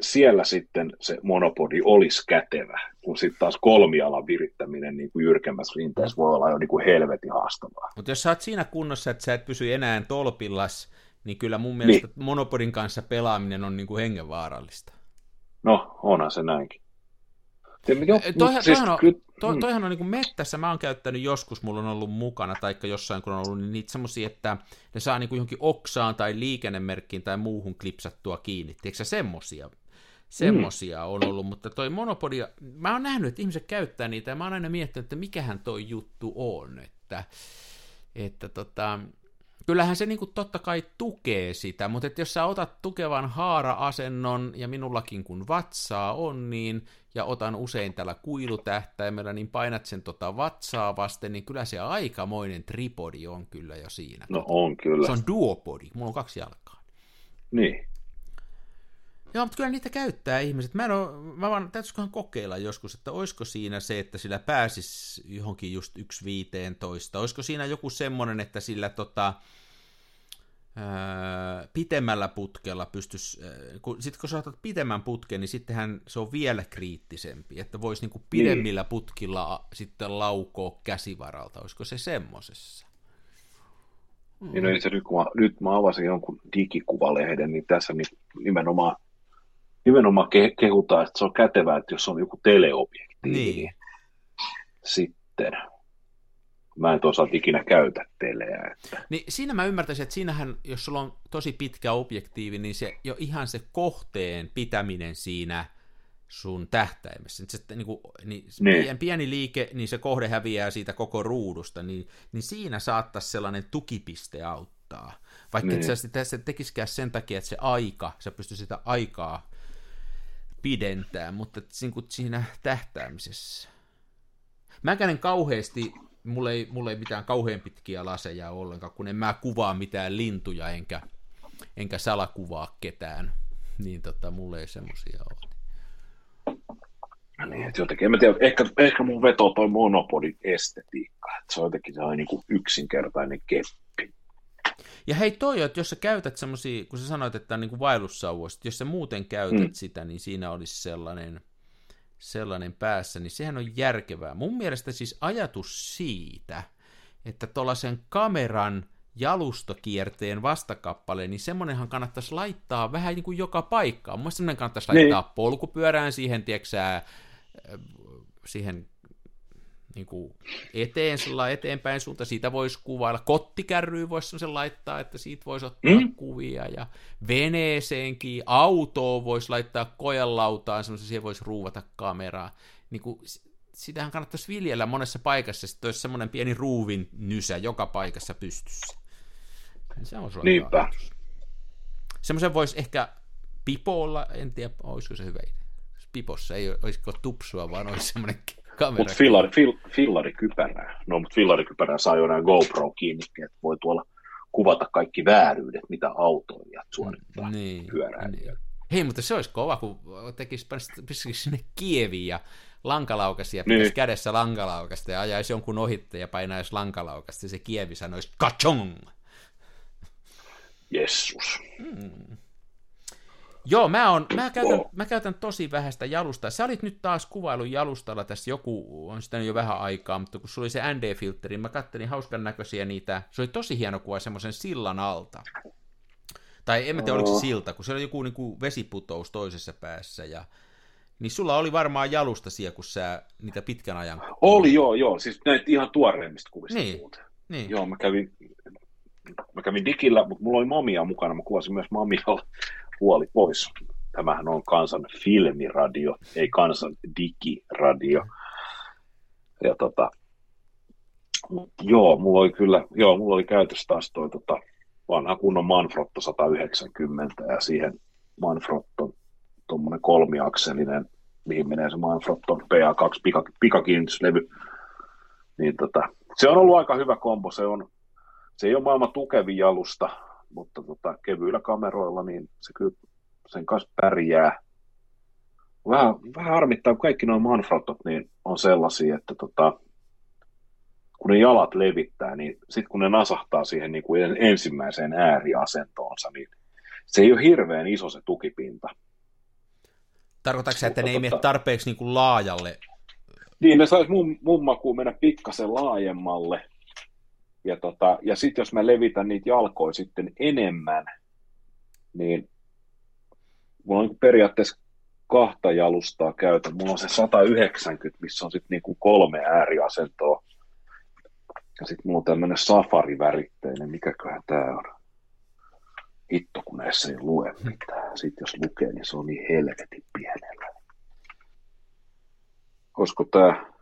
siellä sitten se monopodi olisi kätevä, kun sitten taas kolmialan virittäminen niin kuin jyrkemmässä rinteessä voi olla jo niin kuin helvetin haastavaa. Mutta jos sä oot siinä kunnossa, että sä et pysy enää tolpillas, niin kyllä mun mielestä niin. monopodin kanssa pelaaminen on niin kuin hengenvaarallista. No, onhan se näinkin. Toihan, siis, toihan, on, to, mm. toihan on niin kuin mettässä, mä oon käyttänyt joskus, mulla on ollut mukana, tai jossain kun on ollut, niin niitä semmosia, että ne saa niin kuin johonkin oksaan tai liikennemerkkiin tai muuhun klipsattua kiinni. Tiedätkö semmosia? Semmosia mm. on ollut, mutta toi monopodi, mä oon nähnyt, että ihmiset käyttää niitä, ja mä oon aina miettinyt, että mikähän toi juttu on, että, että tota, kyllähän se niinku totta kai tukee sitä, mutta että jos sä otat tukevan haara-asennon, ja minullakin kun vatsaa on, niin, ja otan usein tällä kuilutähtäimellä, niin painat sen tota vatsaa vasten, niin kyllä se aikamoinen tripodi on kyllä jo siinä. No on kyllä. Se on duopodi, mulla on kaksi jalkaa. Niin. Joo, mutta kyllä niitä käyttää ihmiset. Mä, en ole, mä vaan täytyisiköhän kokeilla joskus, että olisiko siinä se, että sillä pääsisi johonkin just 1.15. Olisiko siinä joku semmoinen, että sillä tota, ää, pitemmällä putkella pystyisi, kun, sitten kun sä otat pitemmän putken, niin sittenhän se on vielä kriittisempi, että voisi niinku pidemmillä niin. putkilla sitten laukoa käsivaralta. Olisiko se semmosessa? Niin, no, se, nyt, kun mä, nyt mä avasin jonkun digikuvalehden, niin tässä niin nimenomaan nimenomaan ke- kehutaan, että se on kätevää, että jos on joku teleobjektiivi, niin, niin sitten mä en toisaalta ikinä käytä teleä. Että. Niin siinä mä ymmärtäisin, että siinähän, jos sulla on tosi pitkä objektiivi, niin se jo ihan se kohteen pitäminen siinä sun tähtäimessä. Se, niin kuin, niin, niin. Pieni liike, niin se kohde häviää siitä koko ruudusta, niin, niin siinä saattaisi sellainen tukipiste auttaa. Vaikka niin. et sä sitä tekisikään sen takia, että se aika, sä pystyisit sitä aikaa pidentää, mutta siinä tähtäämisessä. Mäkään en kauheasti, mulla ei, mulla ei mitään kauhean pitkiä laseja ollenkaan, kun en mä kuvaa mitään lintuja, enkä, enkä salakuvaa ketään, niin tota, mulla ei semmosia ole. No niin, että jotenkin, en mä tiedä, ehkä, ehkä mun veto toi monopodin estetiikka, että se on jotenkin sellainen niin kuin yksinkertainen keppi. Ja hei toi, että jos sä käytät semmoisia, kun sä sanoit, että on niin vaellussauvoista, jos sä muuten käytät mm. sitä, niin siinä olisi sellainen, sellainen päässä, niin sehän on järkevää. Mun mielestä siis ajatus siitä, että tuollaisen kameran jalustokierteen vastakappaleen, niin semmonenhan kannattaisi laittaa vähän niin kuin joka paikkaan. Mun mielestä semmoinen kannattaisi laittaa niin. polkupyörään siihen, tiedätkö siihen niin kuin eteen, eteenpäin suunta, siitä voisi kuvailla, kottikärryyn voisi sen laittaa, että siitä voisi ottaa mm. kuvia, ja veneeseenkin, autoon voisi laittaa kojelautaan, semmoisen siihen voisi ruuvata kameraa, niin kuin, sitähän kannattaisi viljellä monessa paikassa, sitten olisi semmoinen pieni ruuvin nysä joka paikassa pystyssä. Se on Niinpä. Semmoisen voisi ehkä pipolla, en tiedä, olisiko se hyvä idea. Pipossa ei olisiko tupsua, vaan olisi semmoinen mutta fillari, fill, fillarikypärää. No, mutta fillarikypärää saa jo GoPro kiinni, että voi tuolla kuvata kaikki vääryydet, mitä autoilijat suorittaa Niin, pyöräilijät. niin. Hei, mutta se olisi kova, kun tekisi pistäisi sinne Kieviin ja lankalaukaisi ja pitäisi Niin. kädessä lankalaukasta ja ajaisi jonkun ohitte ja painaisi lankalaukasta ja se Kievi sanoisi kachong. Jessus. Joo, mä, on, mä, käytän, mä käytän tosi vähäistä jalustaa. Sä olit nyt taas kuvailun jalustalla tässä joku, on sitä jo vähän aikaa, mutta kun sulla oli se ND-filtteri, mä kattelin hauskan näköisiä niitä, se oli tosi hieno kuva semmoisen sillan alta. Tai en mä tiedä, oliko se silta, kun siellä oli joku niin kuin vesiputous toisessa päässä. Ja... Niin sulla oli varmaan jalustasia, kun sä niitä pitkän ajan... Oli joo, joo, siis näitä ihan tuoreimmista kuvista Niin. muuten. Niin. Joo, mä kävin, mä kävin digillä, mutta mulla oli mamia mukana, mä kuvasin myös mamialla huoli pois. Tämähän on kansan filmiradio, ei kansan digiradio. Ja tota, joo, mulla oli kyllä, joo, mulla oli käytössä taas toi tota, vanha kunnon Manfrotto 190 ja siihen Manfrotton tuommoinen kolmiakselinen, mihin menee se Manfrotton PA2 pika, pikakiinnityslevy. Niin tota, se on ollut aika hyvä kombo. Se, on, se ei ole maailman tukevin jalusta, mutta tota, kevyillä kameroilla niin se kyllä sen kanssa pärjää. Vähän, vähän harmittaa, kun kaikki nuo Manfrottot niin on sellaisia, että tota, kun ne jalat levittää, niin sitten kun ne nasahtaa siihen niin kuin en- ensimmäiseen ääriasentoonsa, niin se ei ole hirveän iso se tukipinta. Tarkoitatko se, että ne ei mene tota- tarpeeksi niin kuin laajalle? Niin, ne sais mun, mun makuun mennä pikkasen laajemmalle. Ja, tota, ja sitten jos mä levitän niitä jalkoja sitten enemmän, niin mulla on periaatteessa kahta jalustaa käytän. Mulla on se 190, missä on sitten niinku kolme ääriasentoa. Ja sitten mulla on tämmöinen safari-väritteinen, mikäköhän tää on. Hitto, kun näissä ei lue mitään. Sitten jos lukee, niin se on niin helvetin pienellä. Olisiko tämä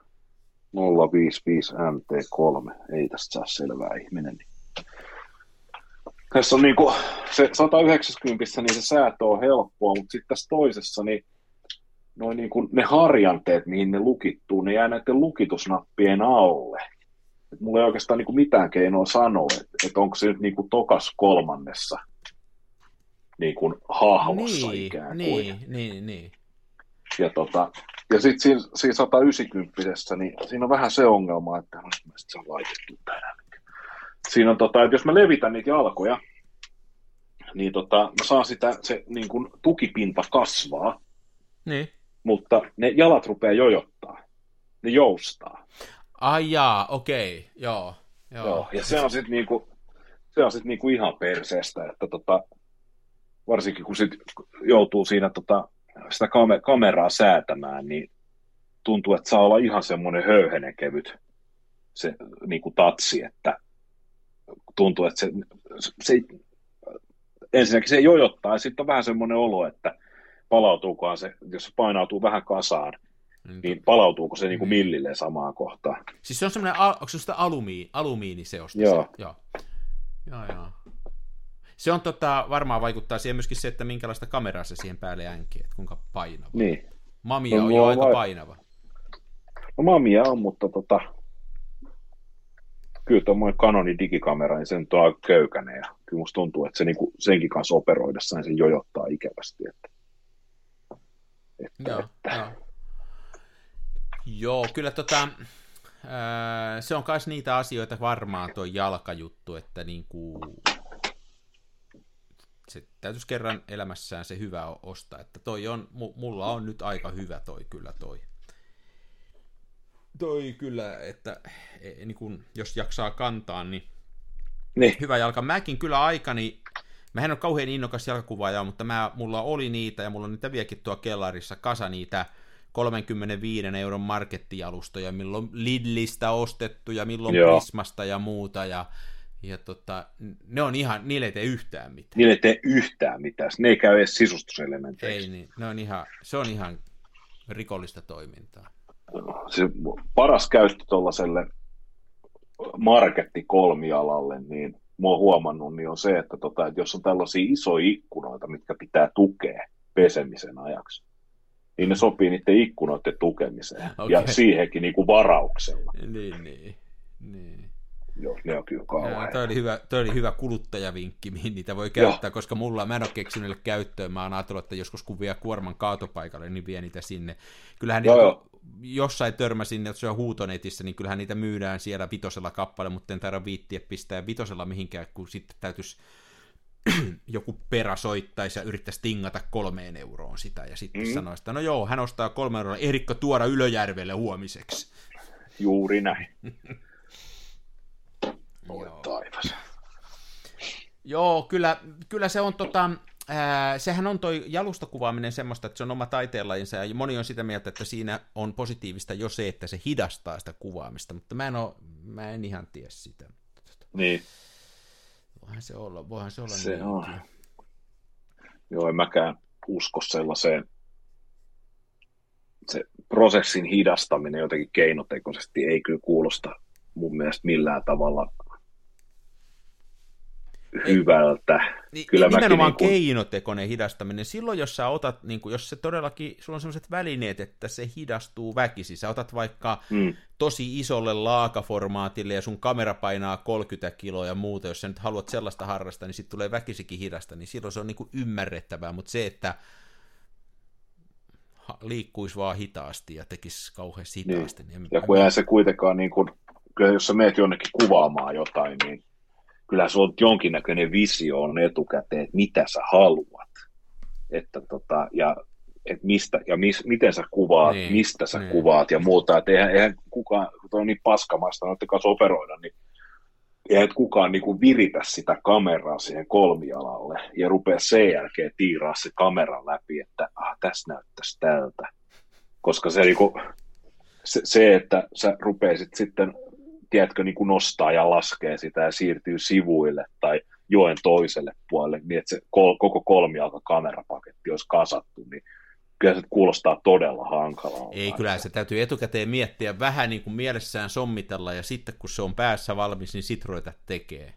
055 MT3? Ei tästä saa selvää ihminen. Tässä on niinku, se 190, niin se säätö on helppoa, mutta sitten tässä toisessa, niin noin niinku, ne harjanteet, mihin ne lukittuu, ne jää näiden lukitusnappien alle. Et mulla ei oikeastaan niinku mitään keinoa sanoa, että et onko se nyt niinku tokas kolmannessa niinku hahmossa niin, ikään kuin. niin, niin, niin. Ja, tota, ja sitten siinä, siinä 190 niin siinä on vähän se ongelma, että no, se on laitettu tänne. Siinä on, tota, että jos mä levitän niitä jalkoja, niin tota, mä saan sitä, se niin kun, tukipinta kasvaa, niin. mutta ne jalat rupeaa jojottaa. Ne joustaa. Ai jaa, okei, joo. Joo. Joo. Ja se on sitten niinku, se on sit niinku ihan perseestä, että tota, varsinkin kun sit joutuu siinä tota, sitä kame- kameraa säätämään, niin tuntuu, että saa olla ihan semmoinen höyhenen kevyt se niinku tatsi, että tuntuu, että se, se ensinnäkin se jojottaa ja sitten on vähän semmoinen olo, että palautuukohan se, jos se painautuu vähän kasaan, niin palautuuko se niinku millilleen samaan kohtaan. Siis se on semmoinen, onko se sitä alumiini, alumiiniseosta? Joo. Se? Joo. Joo, joo. Se on tota, varmaan vaikuttaa siihen myöskin se, että minkälaista kameraa se siihen päälle änkii, että kuinka painava. Niin. Mamia No, on jo aika vai- painava. No mamia on, mutta tota, kyllä tuommoinen Canonin digikamera, niin se nyt on aika köykäinen ja kyllä musta tuntuu, että se niinku, senkin kanssa operoidessa niin se jojottaa ikävästi. Että, että, Joo, että. joo. Joo, kyllä tota, se on myös niitä asioita varmaan tuo jalkajuttu, että niinku, se täytyisi kerran elämässään se hyvä ostaa, että toi on, mu- mulla on nyt aika hyvä toi kyllä toi. Toi kyllä, että e, niin kun, jos jaksaa kantaa, niin Niin, hyvä jalka. Mäkin kyllä aikani, mä en ole kauhean innokas jalkakuvaaja, mutta mä, mulla oli niitä ja mulla on niitä vieläkin tuo kellarissa kasa niitä 35 euron markettijalustoja, milloin Lidlistä ostettu ja milloin Joo. Prismasta ja muuta ja, ja tota, ne on ihan, niille ei tee yhtään mitään. niille ei tee yhtään mitään. Ne ei käy edes sisustuselementeiksi. Ei niin, ne on ihan, se on ihan rikollista toimintaa. Se paras käyttö tuollaiselle marketti kolmialalle, niin mä oon huomannut, niin on se, että, tota, että jos on tällaisia isoja ikkunoita, mitkä pitää tukea pesemisen ajaksi, niin ne sopii niiden ikkunoiden tukemiseen. Okei. Ja siihenkin niin kuin varauksella. Niin, niin, niin. Joo, ne on kyllä kauhean. Toi oli, hyvä, toi oli hyvä kuluttajavinkki, mihin niitä voi käyttää, Joo. koska mulla, mä en ole keksinyt käyttöön. Mä oon ajatellut, että joskus kun vie kuorman kaatopaikalle, niin vie niitä sinne. Kyllähän Joo, niitä, jossain törmäsin, että se on huutonetissä, niin kyllähän niitä myydään siellä vitosella kappale, mutta en taida viittiä pistää vitosella mihinkään, kun sitten täytyisi joku perä soittaisi ja yrittäisi tingata kolmeen euroon sitä, ja sitten mm. sanoisi, että no joo, hän ostaa kolme euroa, ehdikko tuoda Ylöjärvelle huomiseksi. Juuri näin. Voi taivas. Joo, kyllä, kyllä se on tota, ää, sehän on toi jalustakuvaaminen semmoista, että se on oma taiteenlajinsa, ja moni on sitä mieltä, että siinä on positiivista jo se, että se hidastaa sitä kuvaamista, mutta mä en, oo, mä en ihan tiedä sitä. Niin. Voihan se olla, voihan se olla se niin. On. Joo, en mäkään usko sellaiseen, se prosessin hidastaminen jotenkin keinotekoisesti ei kyllä kuulosta mun mielestä millään tavalla hyvältä. Niin, Kyllä nimenomaan niin kuin... keinotekoinen hidastaminen. Silloin, jos sä otat, niin kuin, jos se todellakin, sulla on sellaiset välineet, että se hidastuu väkisi. Sä otat vaikka mm. tosi isolle laakaformaatille ja sun kamera painaa 30 kiloa ja muuta, jos sä nyt haluat sellaista harrastaa, niin sitten tulee väkisikin hidasta, niin silloin se on niin kuin ymmärrettävää, mutta se, että liikkuisi vaan hitaasti ja tekisi kauhean hitaasti. Niin. Niin ja kun eihän se kuitenkaan, niin kuin, kyllä jos sä meet jonnekin kuvaamaan jotain, niin kyllä se on jonkinnäköinen visio on etukäteen, että mitä sä haluat. Että tota, ja että mistä, ja mis, miten sä kuvaat, niin, mistä sä niin. kuvaat ja muuta. Että eihän, eihän kukaan, kun on niin paskamaista noiden kanssa operoida, niin eihän kukaan niin kuin viritä sitä kameraa siihen kolmialalle ja rupea sen jälkeen tiiraa se kameran läpi, että ah, tässä näyttäisi tältä. Koska se, niin kuin, se, se, että sä rupeaisit sitten tiedätkö, niin kuin nostaa ja laskee sitä ja siirtyy sivuille tai joen toiselle puolelle, niin että se kol, koko kolmialka kamerapaketti olisi kasattu, niin kyllä se kuulostaa todella hankalaa. Ei, kyllä se täytyy etukäteen miettiä vähän niin kuin mielessään sommitella, ja sitten kun se on päässä valmis, niin sit tekee.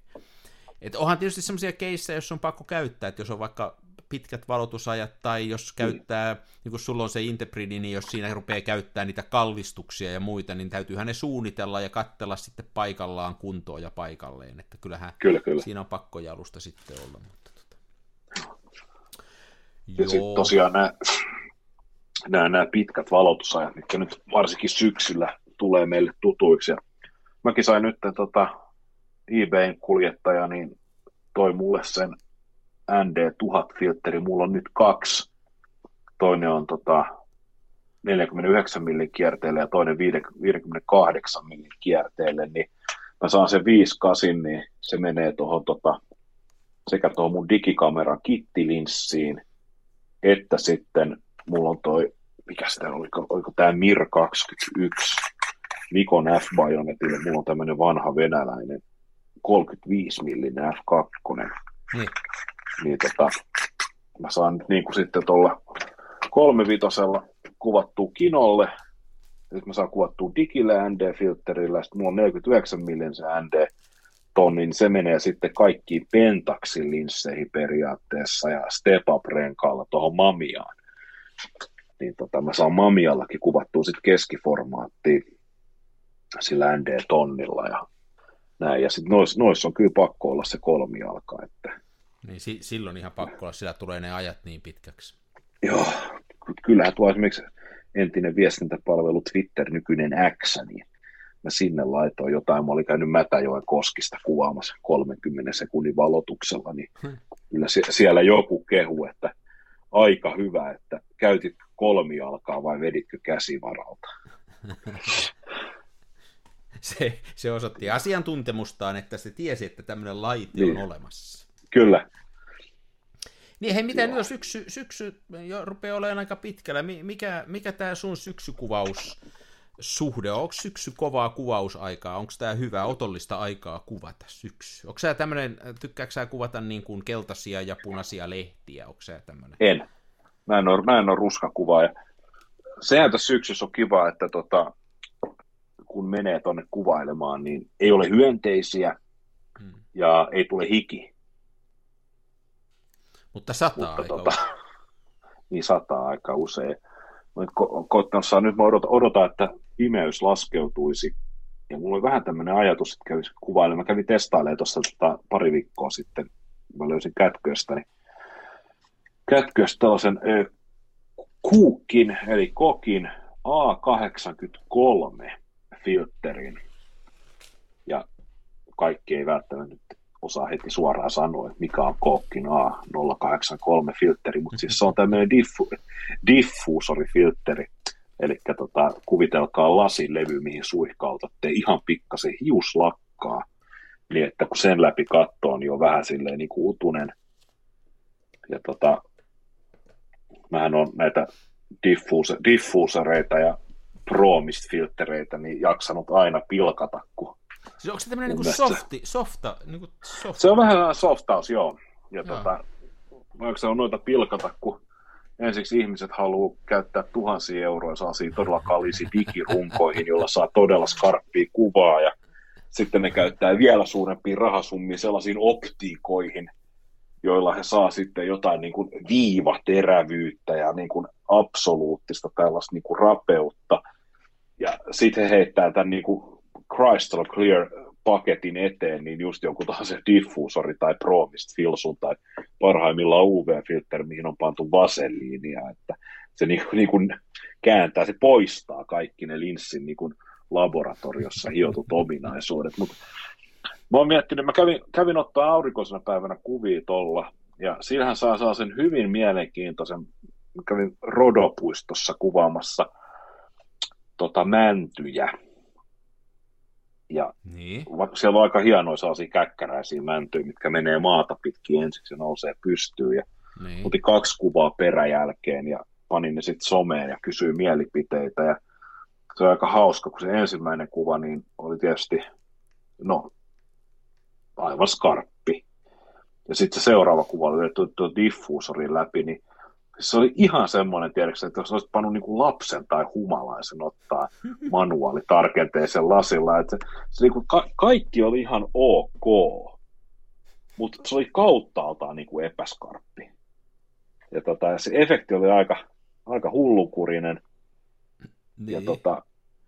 Et onhan tietysti sellaisia keissejä, jos on pakko käyttää, että jos on vaikka pitkät valotusajat, tai jos mm. käyttää, mm. niin kun sulla on se Interpridi, niin jos siinä rupeaa käyttää niitä kallistuksia ja muita, niin täytyy ne suunnitella ja katsella sitten paikallaan kuntoon ja paikalleen, että kyllähän kyllä, kyllä. siinä on pakko jalusta sitten olla. Mutta tota. Ja sitten tosiaan nämä, nämä, nämä pitkät valotusajat, mitkä nyt varsinkin syksyllä tulee meille tutuiksi, ja mäkin sain nyt tota, eBayn kuljettaja, niin toi mulle sen ND1000-filtteri, mulla on nyt kaksi. Toinen on tota 49 millin kierteelle ja toinen 58 millin kierteelle, niin mä saan sen 58, niin se menee tuohon tota, sekä tuohon mun digikameran kittilinssiin, että sitten mulla on toi, mikä sitä oliko, oliko tämä Mir 21 Nikon F-Bajonetille, mulla on tämmöinen vanha venäläinen 35 millinen F2. Niin niin tota, mä saan niin kuin sitten tuolla kolmivitosella kuvattua kinolle, sitten mä saan kuvattua digillä ND-filterillä, sitten mulla on 49 millin se ND, tonni, niin se menee sitten kaikkiin Pentaxin linsseihin periaatteessa ja Step Up-renkaalla tuohon Mamiaan. Niin tota, mä saan Mamiallakin kuvattua sitten keskiformaattiin sillä ND-tonnilla ja näin. Ja sitten noissa nois on kyllä pakko olla se kolmijalka, että niin si- silloin ihan pakko olla, sillä tulee ne ajat niin pitkäksi. Joo, kyllähän tuo esimerkiksi entinen viestintäpalvelu Twitter, nykyinen X, niin mä sinne laitoin jotain, mä olin käynyt Mätäjoen koskista kuvaamassa 30 sekunnin valotuksella, niin hmm. kyllä siellä joku kehu, että aika hyvä, että käytit kolmialkaa vai veditkö käsivaralta? se, se osoitti asiantuntemustaan, että se tiesi, että tämmöinen laite niin. on olemassa. Kyllä. Niin hei, miten nyt syksy, syksy jo rupeaa olemaan aika pitkällä. Mikä, mikä tämä sun syksykuvaus suhde on? Onko syksy kovaa kuvausaikaa? Onko tämä hyvää otollista aikaa kuvata syksy? Onko sä tämmöinen, tykkääkö sä kuvata niin kuin keltaisia ja punaisia lehtiä? Onko sä tämmöinen? En. Mä en ole, mä en ole ruskakuvaaja. Sehän tässä syksyssä on kiva, että tota, kun menee tuonne kuvailemaan, niin ei ole hyönteisiä hmm. ja ei tule hiki. Mutta sataa Mutta, aika tota, usein. Niin sataa aika usein. Kotossa nyt mä odotan, odotan, että pimeys laskeutuisi ja mulla oli vähän tämmöinen ajatus, että kävisi kuvailemaan. Mä kävin testailemaan tuossa tota, pari viikkoa sitten, mä löysin kätköstä, niin kätköstä tällaisen ö, kuukin, eli kokin A83 filterin. Ja kaikki ei välttämättä nyt osaa heti suoraan sanoa, että mikä on Kookin A083 filteri, mutta siis se on tämmöinen diffu, diffuusorifilteri, eli tota, kuvitelkaa lasilevy, mihin suihkautatte ihan pikkasen hiuslakkaa, niin että kun sen läpi katsoo, niin on vähän silleen niin kuin utunen. Ja tota, mähän on näitä diffuuse, diffuusereita ja filtereitä niin jaksanut aina pilkata, kun Siis onko se tämmöinen niin softi, softa, niin kuin softa? Se on vähän softaus, joo. Ja joo. Tota, vaikka se on noita pilkata, kun ensiksi ihmiset haluaa käyttää tuhansia euroja, saa siinä todella kalisi digirunkoihin, jolla saa todella skarppia kuvaa, ja sitten ne käyttää vielä suurempia rahasummia sellaisiin optiikoihin, joilla he saa sitten jotain niin kuin viivaterävyyttä ja niin kuin absoluuttista tällaista niin kuin rapeutta. Ja sitten he heittää tämän niin kuin Crystal Clear paketin eteen, niin just joku se diffuusori tai Promist Filsun tai parhaimmillaan UV-filter, mihin on pantu vaseliinia, että se niin, niin kuin kääntää, se poistaa kaikki ne linssin niin kuin laboratoriossa hiotut ominaisuudet, mutta mä oon miettinyt, mä kävin, kävin ottaa aurinkoisena päivänä kuvia tuolla, ja siinähän saa, saa sen hyvin mielenkiintoisen, mä kävin Rodopuistossa kuvaamassa tota, mäntyjä, ja niin. siellä on aika hienoja sellaisia käkkäräisiä mäntyjä, mitkä menee maata pitkin ensiksi ja nousee pystyyn. Ja niin. otin kaksi kuvaa peräjälkeen ja panin ne sitten someen ja kysyin mielipiteitä. Ja se on aika hauska, kun se ensimmäinen kuva niin oli tietysti, no, aivan skarppi. Ja sitten se seuraava kuva oli tuo diffuusorin läpi, niin se oli ihan semmoinen, tiedätkö, että jos olisit pannut niin kuin lapsen tai humalaisen ottaa manuaali tarkenteisen lasilla, että se, se niin kuin ka- kaikki oli ihan ok, mutta se oli kauttaaltaan niin kuin epäskarppi. Ja tota, se efekti oli aika, aika hullukurinen. Niin. Ja tota,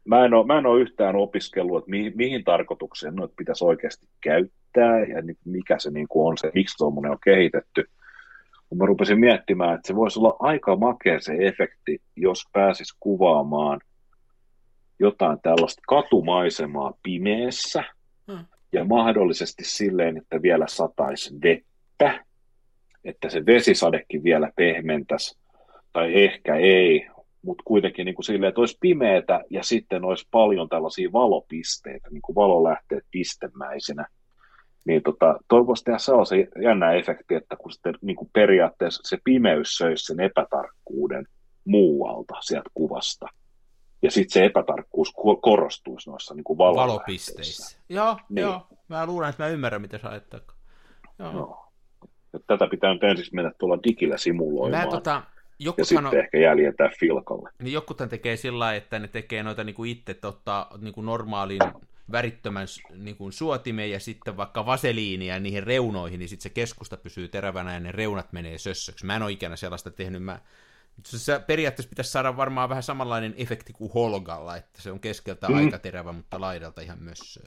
mä, en ole, mä en ole yhtään opiskellut, että mihin, mihin tarkoitukseen noita pitäisi oikeasti käyttää ja mikä se niin kuin on se, miksi tuommoinen on kehitetty – kun mä rupesin miettimään, että se voisi olla aika makea se efekti, jos pääsis kuvaamaan jotain tällaista katumaisemaa pimeässä hmm. ja mahdollisesti silleen, että vielä sataisi vettä, että se vesisadekin vielä pehmentäisi, tai ehkä ei, mutta kuitenkin niin kuin silleen, että olisi pimeätä ja sitten olisi paljon tällaisia valopisteitä, niin kuin valolähteet pistemäisenä niin tota, toivoisi tehdä sellaisen jännä efekti, että kun sitten niin kuin periaatteessa se pimeys söisi sen epätarkkuuden muualta sieltä kuvasta, ja sitten se epätarkkuus korostuisi noissa niin kuin valopisteissä. Joo, niin. joo, mä luulen, että mä ymmärrän, mitä sä ajattelet. Joo. joo. Tätä pitää nyt ensiksi mennä tuolla digillä simuloimaan. Mä, tota, joku ja sano... sitten ehkä jäljentää filkalle. Niin jokutan tekee sillä lailla, että ne tekee noita niin kuin itse tota, niin kuin normaalin värittömän niin kuin suotimen ja sitten vaikka vaseliinia niihin reunoihin, niin sitten se keskusta pysyy terävänä ja ne reunat menee sössöksi. Mä en ole ikinä sellaista tehnyt. Mä, se periaatteessa pitäisi saada varmaan vähän samanlainen efekti kuin Holgalla, että se on keskeltä mm. aika terävä, mutta laidalta ihan mössö.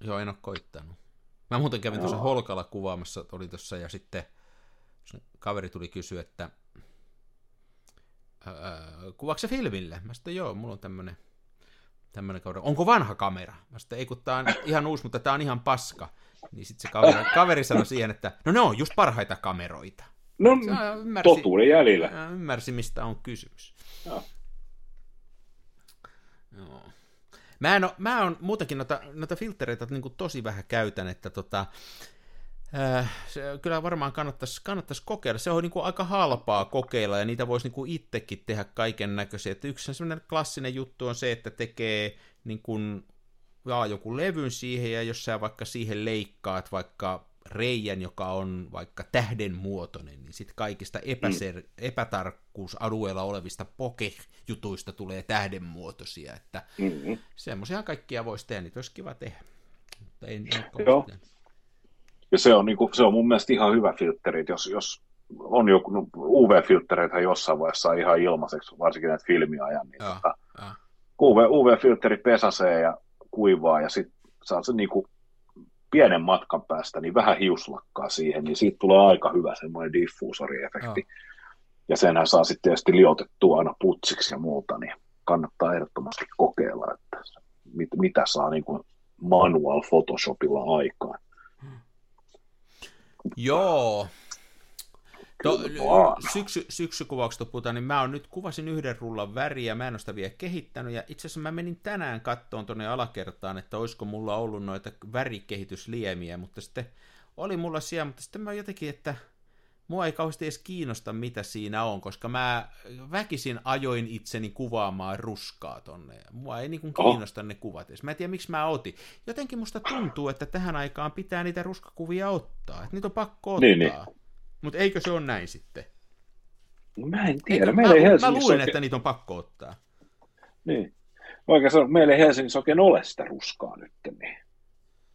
Joo, en ole koittanut. Mä muuten kävin tuossa Holkalla kuvaamassa, oli tuossa ja sitten kaveri tuli kysyä, että kuvaako se filmille? Mä sitten joo, mulla on tämmönen tämmöinen kauden. Onko vanha kamera? Mä sitten, ei kun tää on ihan uusi, mutta tää on ihan paska. Niin sitten se kaveri, kaveri sanoi siihen, että no ne on just parhaita kameroita. No, ymmärsi, totuuden jäljellä. Ymmärsi, mistä on kysymys. Joo. Joo. Mä, en ole, mä on muutenkin noita, noita filtreitä niin tosi vähän käytän, että tota, se kyllä varmaan kannattaisi, kannattaisi kokeilla. Se on niin kuin aika halpaa kokeilla ja niitä voisi niin kuin itsekin tehdä kaiken näköisiä. Että yksi sellainen klassinen juttu on se, että tekee niin kuin, jaa, joku levyn siihen ja jos sä vaikka siihen leikkaat vaikka reijän, joka on vaikka tähden muotoinen, niin sitten kaikista epäser- mm. epätarkkuusalueella olevista poke-jutuista tulee tähdenmuotoisia, että mm-hmm. semmoisia kaikkia voisi tehdä, niitä olisi kiva tehdä. Mutta ei, ei Joo. Tehdä. Ja se on, niin kuin, se on mun mielestä ihan hyvä filtteri, jos, jos on joku no, UV-filtreitä jossain vaiheessa ihan ilmaiseksi, varsinkin näitä filmiajan, niin ja, tota, ja. UV, UV-filtteri pesäsee ja kuivaa ja sitten saa sen niinku pienen matkan päästä niin vähän hiuslakkaa siihen, niin siitä tulee aika hyvä semmoinen diffuusoriefekti. Oh. Ja senhän saa sitten tietysti liotettua aina putsiksi ja muuta, niin kannattaa ehdottomasti kokeilla, että mit, mitä saa niin kuin manual Photoshopilla aikaan. Joo. To, syksy, syksykuvauksesta puhutaan, niin mä oon nyt kuvasin yhden rullan väriä, mä en ole sitä vielä kehittänyt, ja itse asiassa mä menin tänään kattoon tuonne alakertaan, että olisiko mulla ollut noita värikehitysliemiä, mutta sitten oli mulla siellä, mutta sitten mä jotenkin, että mua ei kauheasti edes kiinnosta, mitä siinä on, koska mä väkisin ajoin itseni kuvaamaan ruskaa tonne. Mua ei niin kiinnosta ne kuvat edes. Mä en tiedä, miksi mä otin. Jotenkin musta tuntuu, että tähän aikaan pitää niitä ruskakuvia ottaa. Että niitä on pakko ottaa. Niin, niin. Mutta eikö se ole näin sitten? Mä en tiedä. Eikö, meillä mä, mä luulen, että niitä on pakko ottaa. Niin. Vaikka meillä ei Helsingissä oikein ole sitä ruskaa nyt, niin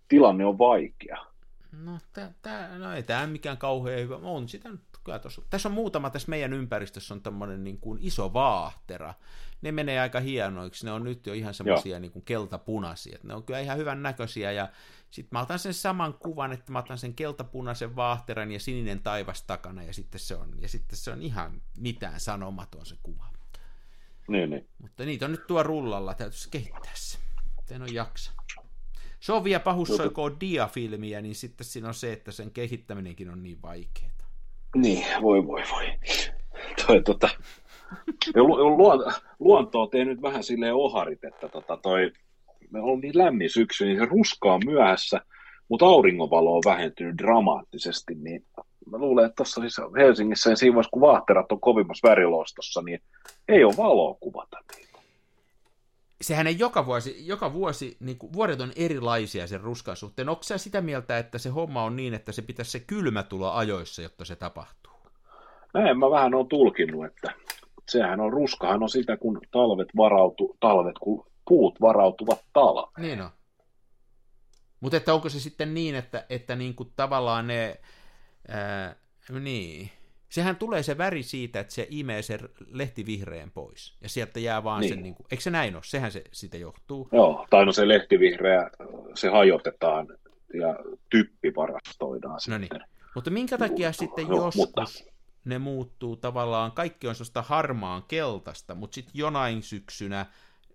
tilanne on vaikea. No, tää, tää, no ei tämä mikään kauhean hyvä. On sitä nyt kyllä tossa. Tässä on muutama tässä meidän ympäristössä on tämmöinen niin kuin iso vaahtera. Ne menee aika hienoiksi. Ne on nyt jo ihan semmoisia niin kuin keltapunaisia. Ne on kyllä ihan hyvän näköisiä ja sitten mä otan sen saman kuvan, että mä otan sen keltapunaisen vaahteran ja sininen taivas takana ja sitten se on, ja sitten se on ihan mitään sanomaton se kuva. Niin, niin. Mutta niitä on nyt tuo rullalla, täytyisi kehittää se. En ole jaksa. Sovia pahussoikoo diafilmiä, niin sitten siinä on se, että sen kehittäminenkin on niin vaikeaa. Niin, voi voi voi. Toi, tota, lu, luonto on tehnyt vähän silleen oharit, että tota, toi, me on niin lämmin syksy, niin se ruska on myöhässä, mutta auringonvalo on vähentynyt dramaattisesti, niin mä luulen, että tuossa siis Helsingissä ja siinä vaiheessa, kun vaatterat on kovimmassa värilostossa, niin ei ole valoa kuvata niitä sehän ei joka vuosi, joka vuosi niin kuin, vuodet on erilaisia sen ruskan suhteen. Onko sä sitä mieltä, että se homma on niin, että se pitäisi se kylmä tulla ajoissa, jotta se tapahtuu? Näin mä vähän on tulkinnut, että sehän on, ruskahan on sitä, kun talvet varautu, talvet, kun puut varautuvat talveen. Niin on. Mutta että onko se sitten niin, että, että niin kuin tavallaan ne, ää, niin, sehän tulee se väri siitä, että se imee sen lehtivihreän pois, ja sieltä jää vaan niin. sen, niin kuin, eikö se näin ole? Sehän se siitä johtuu. Joo, tai no se lehtivihreä, se hajotetaan ja typpi varastoidaan no sitten. Niin. Mutta minkä takia no, sitten no, joskus mutta... ne muuttuu tavallaan, kaikki on sellaista harmaan keltaista, mutta sitten jonain syksynä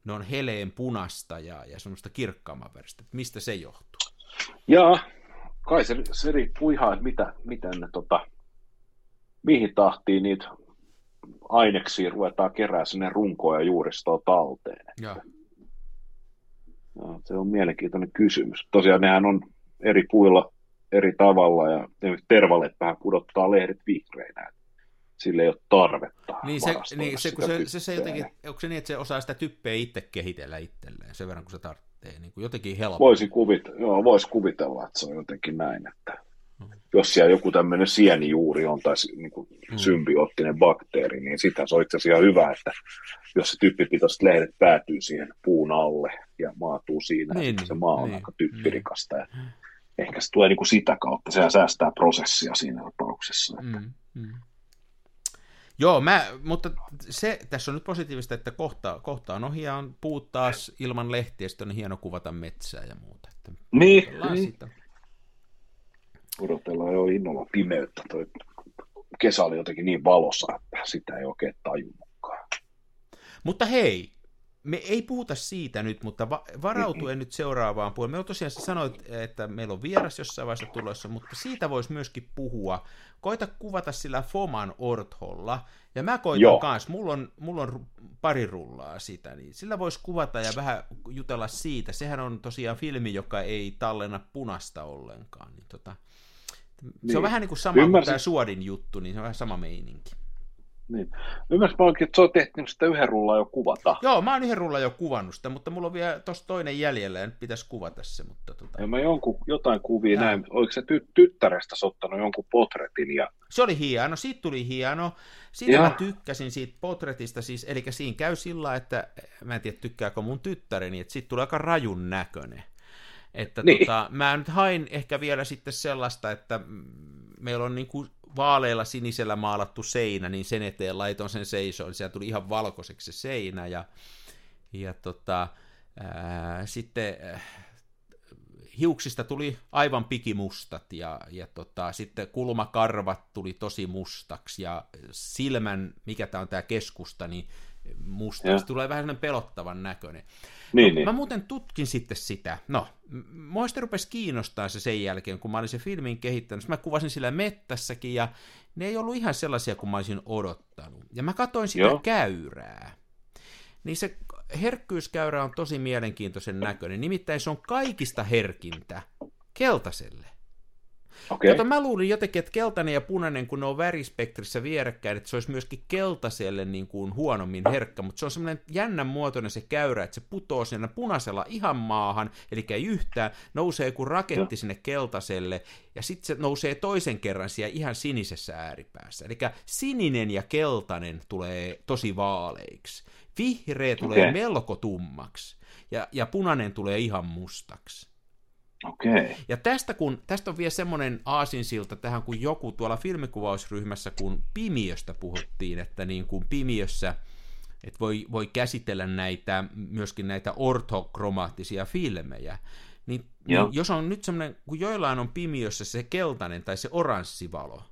ne on heleen punasta ja, ja semmoista kirkkaamman väristä. Mistä se johtuu? Jaa, kai se, se riippuu ihan, että mitä, miten ne tota, mihin tahtiin niitä aineksia ruvetaan kerää sinne runkoa ja juuristoa talteen. Ja. No, se on mielenkiintoinen kysymys. Tosiaan nehän on eri puilla eri tavalla ja tervalet vähän pudottaa lehdet vihreinä. Sille ei ole tarvetta Niin se, niin se, kun se, se, se, jotenkin, onko se niin, että se osaa sitä typpeä itse kehitellä itselleen sen verran, kun se tarvitsee, niin kuin jotenkin helppo. Voisi kuvitella, joo, voisi kuvitella, että se on jotenkin näin, että jos siellä joku tämmöinen sienijuuri on tai niin kuin mm. symbioottinen bakteeri, niin sitä se on itse asiassa hyvä, että jos se typpipitoiset lehdet päätyy siihen puun alle ja maatuu siinä, niin, niin se maa on niin, aika typpirikasta. Niin. Ja ehkä se tulee niin kuin sitä kautta, sehän säästää prosessia siinä tapauksessa. Että. Mm, mm. Joo, mä, mutta se, tässä on nyt positiivista, että kohta, kohta on ohi on puut taas ilman lehtiä, sitten on hieno kuvata metsää ja muuta. Että niin, niin. Sitä odotellaan jo innolla pimeyttä. Toi kesä oli jotenkin niin valossa, että sitä ei oikein tajunnutkaan. Mutta hei, me ei puhuta siitä nyt, mutta va- varautuen nyt seuraavaan puoleen. Me tosiaan sanoit, että meillä on vieras jossain vaiheessa tulossa, mutta siitä voisi myöskin puhua. Koita kuvata sillä Foman Ortholla, ja mä koitan kanssa, mulla on, mulla on pari rullaa sitä, niin sillä voisi kuvata ja vähän jutella siitä. Sehän on tosiaan filmi, joka ei tallenna punasta ollenkaan. Niin tota, niin. Se on niin. vähän niin kuin sama Ymmärsin... kuin tämä Suodin juttu, niin se on vähän sama meininki. Niin. Ymmärsin mä oikein, että se on tehty niin sitä yhden rullan jo kuvata. Joo, mä oon yhden rullan jo kuvannut sitä, mutta mulla on vielä tuossa toinen jäljellä ja nyt pitäisi kuvata se. Mutta tota... ja mä jonkun, jotain kuvia ja. näin. Oliko se ty- tyttärestä ottanut jonkun potretin? Ja... Se oli hieno, siitä tuli hieno. Siitä ja. mä tykkäsin siitä potretista, siis, eli siinä käy sillä, että mä en tiedä tykkääkö mun tyttäreni, että siitä tulee aika rajun näköinen. Että niin. tota, mä nyt hain ehkä vielä sitten sellaista, että meillä on niin kuin vaaleilla sinisellä maalattu seinä, niin sen eteen laitoin sen seisoon, niin siellä tuli ihan valkoiseksi se seinä, ja, ja tota, ää, sitten ää, hiuksista tuli aivan pikimustat ja, ja tota, sitten kulmakarvat tuli tosi mustaksi ja silmän, mikä tämä on tämä keskusta, niin mustaksi. Tulee vähän sellainen pelottavan näköinen. Niin, no, niin. Mä muuten tutkin sitten sitä. No, mua rupesi kiinnostaa se sen jälkeen, kun mä olin se filmin kehittänyt. Mä kuvasin sillä mettässäkin ja ne ei ollut ihan sellaisia kuin mä olisin odottanut. Ja mä katsoin sitä Joo. käyrää. Niin se herkkyyskäyrä on tosi mielenkiintoisen näköinen. Nimittäin se on kaikista herkintä keltaiselle. Okay. Kato, mä luulin jotenkin, että keltainen ja punainen, kun ne on värispektrissä vierekkäin, että se olisi myöskin keltaiselle niin kuin huonommin herkkä, mutta se on semmoinen jännän muotoinen se käyrä, että se putoo sinne punaisella ihan maahan, eli ei yhtään, nousee kuin raketti sinne keltaiselle, ja sitten se nousee toisen kerran siellä ihan sinisessä ääripäässä. Eli sininen ja keltainen tulee tosi vaaleiksi. Vihreä tulee okay. melko tummaksi, ja, ja punainen tulee ihan mustaksi. Okay. Ja tästä, kun, tästä on vielä semmoinen aasinsilta tähän, kun joku tuolla filmikuvausryhmässä, kun Pimiöstä puhuttiin, että niin kuin Pimiössä että voi, voi käsitellä näitä, myöskin näitä ortokromaattisia filmejä, niin, niin jos on nyt semmoinen, kun joillain on Pimiössä se keltainen tai se oranssivalo,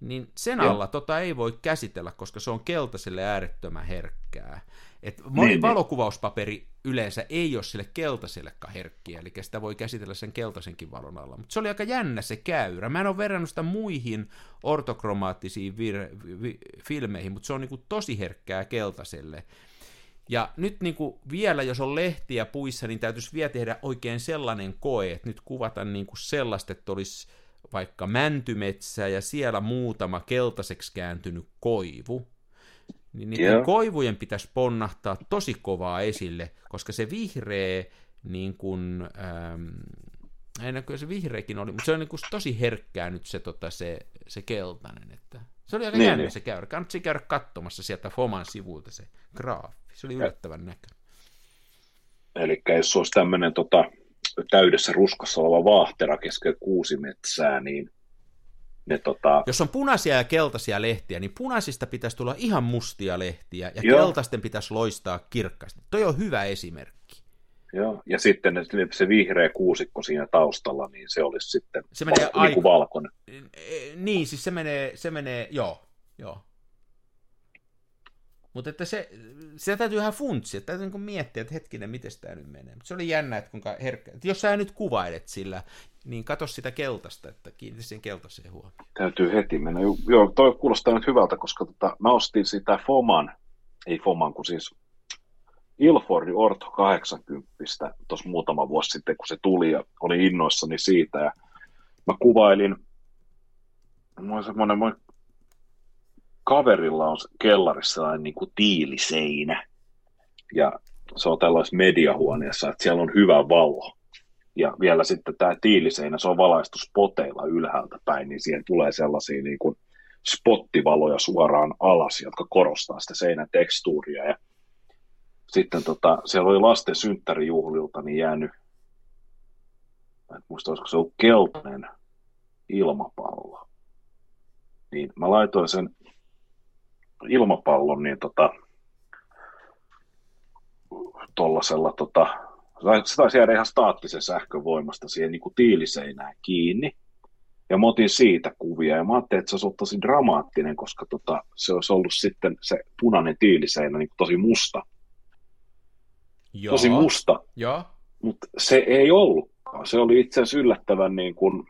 niin sen Joo. alla tota ei voi käsitellä, koska se on keltaiselle äärettömän herkkää. Et moni niin, niin. valokuvauspaperi yleensä ei ole sille keltaisellekaan herkkiä, eli sitä voi käsitellä sen keltaisenkin valon alla. Mutta se oli aika jännä se käyrä. Mä en ole verrannut sitä muihin ortokromaattisiin vir- vi- filmeihin, mutta se on niinku tosi herkkää keltaiselle. Ja nyt niin kuin vielä, jos on lehtiä puissa, niin täytyisi vielä tehdä oikein sellainen koe, että nyt kuvata niin kuin sellaista, että olisi vaikka mäntymetsä ja siellä muutama keltaiseksi kääntynyt koivu, niin niiden yeah. koivujen pitäisi ponnahtaa tosi kovaa esille, koska se vihreä, niin kuin, ähm, en kyllä se vihreäkin oli, mutta se on niin kuin tosi herkkää nyt se, tota, se, se keltainen. Että se oli aika niin, jännä niin. se käyrä. Kannattaa käydä katsomassa sieltä Foman sivuilta se graafi. Se oli yllättävän näköinen. Eli jos olisi tämmöinen tota, täydessä ruskassa oleva vaahtera keskellä metsää, niin ne, tota... Jos on punaisia ja keltaisia lehtiä, niin punaisista pitäisi tulla ihan mustia lehtiä, ja Joo. keltaisten pitäisi loistaa kirkkaasti. Toi on hyvä esimerkki. Joo, ja sitten se vihreä kuusikko siinä taustalla, niin se olisi sitten se menee val- niin kuin valkoinen. Niin, siis se menee, se menee joo, joo. Mutta että se, se täytyy ihan funtsia, täytyy niin miettiä, että hetkinen, miten tämä nyt menee. Mutta se oli jännä, että kuinka herkkä. Että jos sä nyt kuvailet sillä, niin katso sitä keltaista, että kiinnitä siihen keltaiseen huomioon. Täytyy heti mennä. Joo, toi kuulostaa nyt hyvältä, koska tota, mä ostin sitä Foman, ei Foman, kun siis Ilfordin Orto 80 tuossa muutama vuosi sitten, kun se tuli ja oli innoissani siitä. Ja mä kuvailin, mulla on semmoinen, kaverilla on kellarissa sellainen niin kuin tiiliseinä. Ja se on tällaisessa mediahuoneessa, että siellä on hyvä valo. Ja vielä sitten tämä tiiliseinä, se on valaistu spoteilla ylhäältä päin, niin siihen tulee sellaisia niin kuin spottivaloja suoraan alas, jotka korostaa sitä seinän tekstuuria. Ja sitten tota, siellä oli lasten synttärijuhlilta niin jäänyt, en muista olisiko se ollut keltainen ilmapallo. Niin mä laitoin sen ilmapallon niin tota, tollasella, tota, se taisi jäädä ihan staattisen sähkövoimasta siihen niin kuin tiiliseinään kiinni. Ja mä otin siitä kuvia ja mä ajattelin, että se olisi ollut tosi dramaattinen, koska tota, se olisi ollut sitten se punainen tiiliseinä niin kuin tosi musta. Joo. Tosi musta. Joo. Mutta se ei ollutkaan. Se oli itse asiassa yllättävän niin kuin,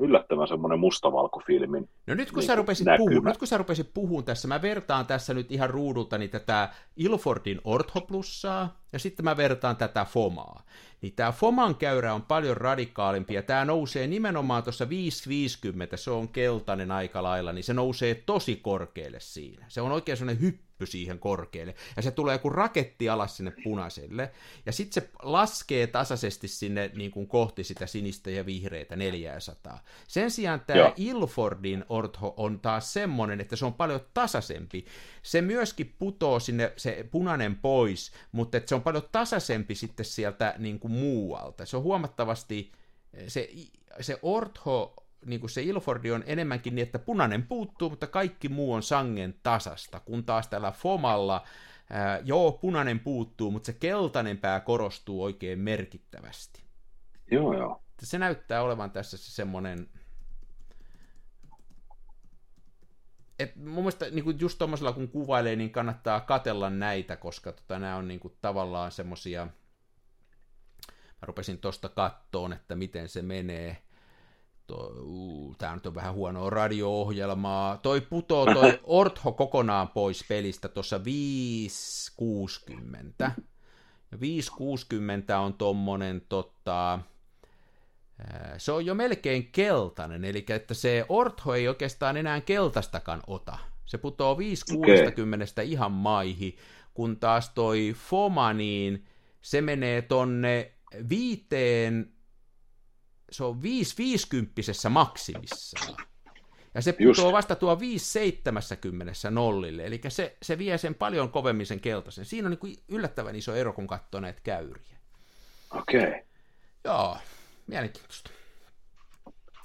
yllättävän semmoinen mustavalkofilmin No nyt kun, niin sä rupesit puhua, nyt kun sä rupesit puhumaan tässä, mä vertaan tässä nyt ihan ruudultani tätä Ilfordin Orthoplussaa, ja sitten mä vertaan tätä FOMaa. Niin tämä FOMAn käyrä on paljon radikaalimpi, ja tämä nousee nimenomaan tuossa 550, se on keltainen aika lailla, niin se nousee tosi korkealle siinä. Se on oikein semmoinen hyppy siihen korkealle, ja se tulee kuin raketti alas sinne punaiselle, ja sitten se laskee tasaisesti sinne niin kuin kohti sitä sinistä ja vihreitä 400. Sen sijaan tämä Ilfordin ortho on taas semmoinen, että se on paljon tasaisempi. Se myöskin putoo sinne se punainen pois, mutta että se on paljon tasaisempi sitten sieltä niin kuin muualta. Se on huomattavasti, se, se ortho niin kuin se Ilfordi on enemmänkin niin, että punainen puuttuu, mutta kaikki muu on sangen tasasta, kun taas tällä Fomalla Ää, joo, punainen puuttuu, mutta se keltainen pää korostuu oikein merkittävästi. Joo, joo. Se näyttää olevan tässä se semmoinen... Et mun mielestä niin kuin just tuommoisella kun kuvailee, niin kannattaa katella näitä, koska tota, nämä on niin kuin, tavallaan semmosia... Mä rupesin tosta kattoon, että miten se menee tämä nyt on vähän huonoa radio-ohjelmaa, toi putoo toi Ortho kokonaan pois pelistä tuossa 560. Ja 560 on tommonen tota, se on jo melkein keltainen, eli että se Ortho ei oikeastaan enää keltastakaan ota. Se putoo 560 okay. ihan maihi, kun taas toi Foma, niin se menee tonne viiteen se on 550 maksimissaan. Ja se putoo vasta tuo 570 nollille, eli se, se vie sen paljon kovemmin sen keltaisen. Siinä on niin yllättävän iso ero, kun katsoo näitä käyriä. Okei. Okay. Joo, mielenkiintoista.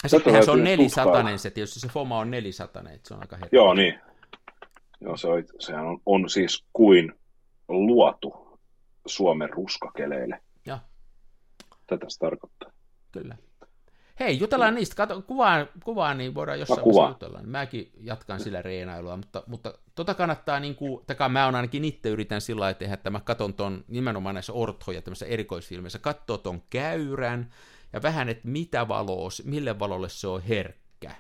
Ja sittenhän se on 400, se tietysti se FOMA on 400, se on aika hetki. Joo, niin. Joo, se on, sehän on, on siis kuin luotu Suomen ruskakeleille. Joo. Tätä se tarkoittaa. Kyllä. Hei, jutellaan mm. niistä. Kato, kuvaan, kuvaan, niin voidaan jossain vaiheessa jutella. Mäkin jatkan sillä reenailua, mutta, mutta tota kannattaa, niin kuin, takaa mä on ainakin itse yritän sillä lailla tehdä, että mä katson ton nimenomaan näissä orthoja, tämmöisissä erikoisfilmeissä, katsoo ton käyrän ja vähän, että mitä valoa, mille valolle se on herkkä.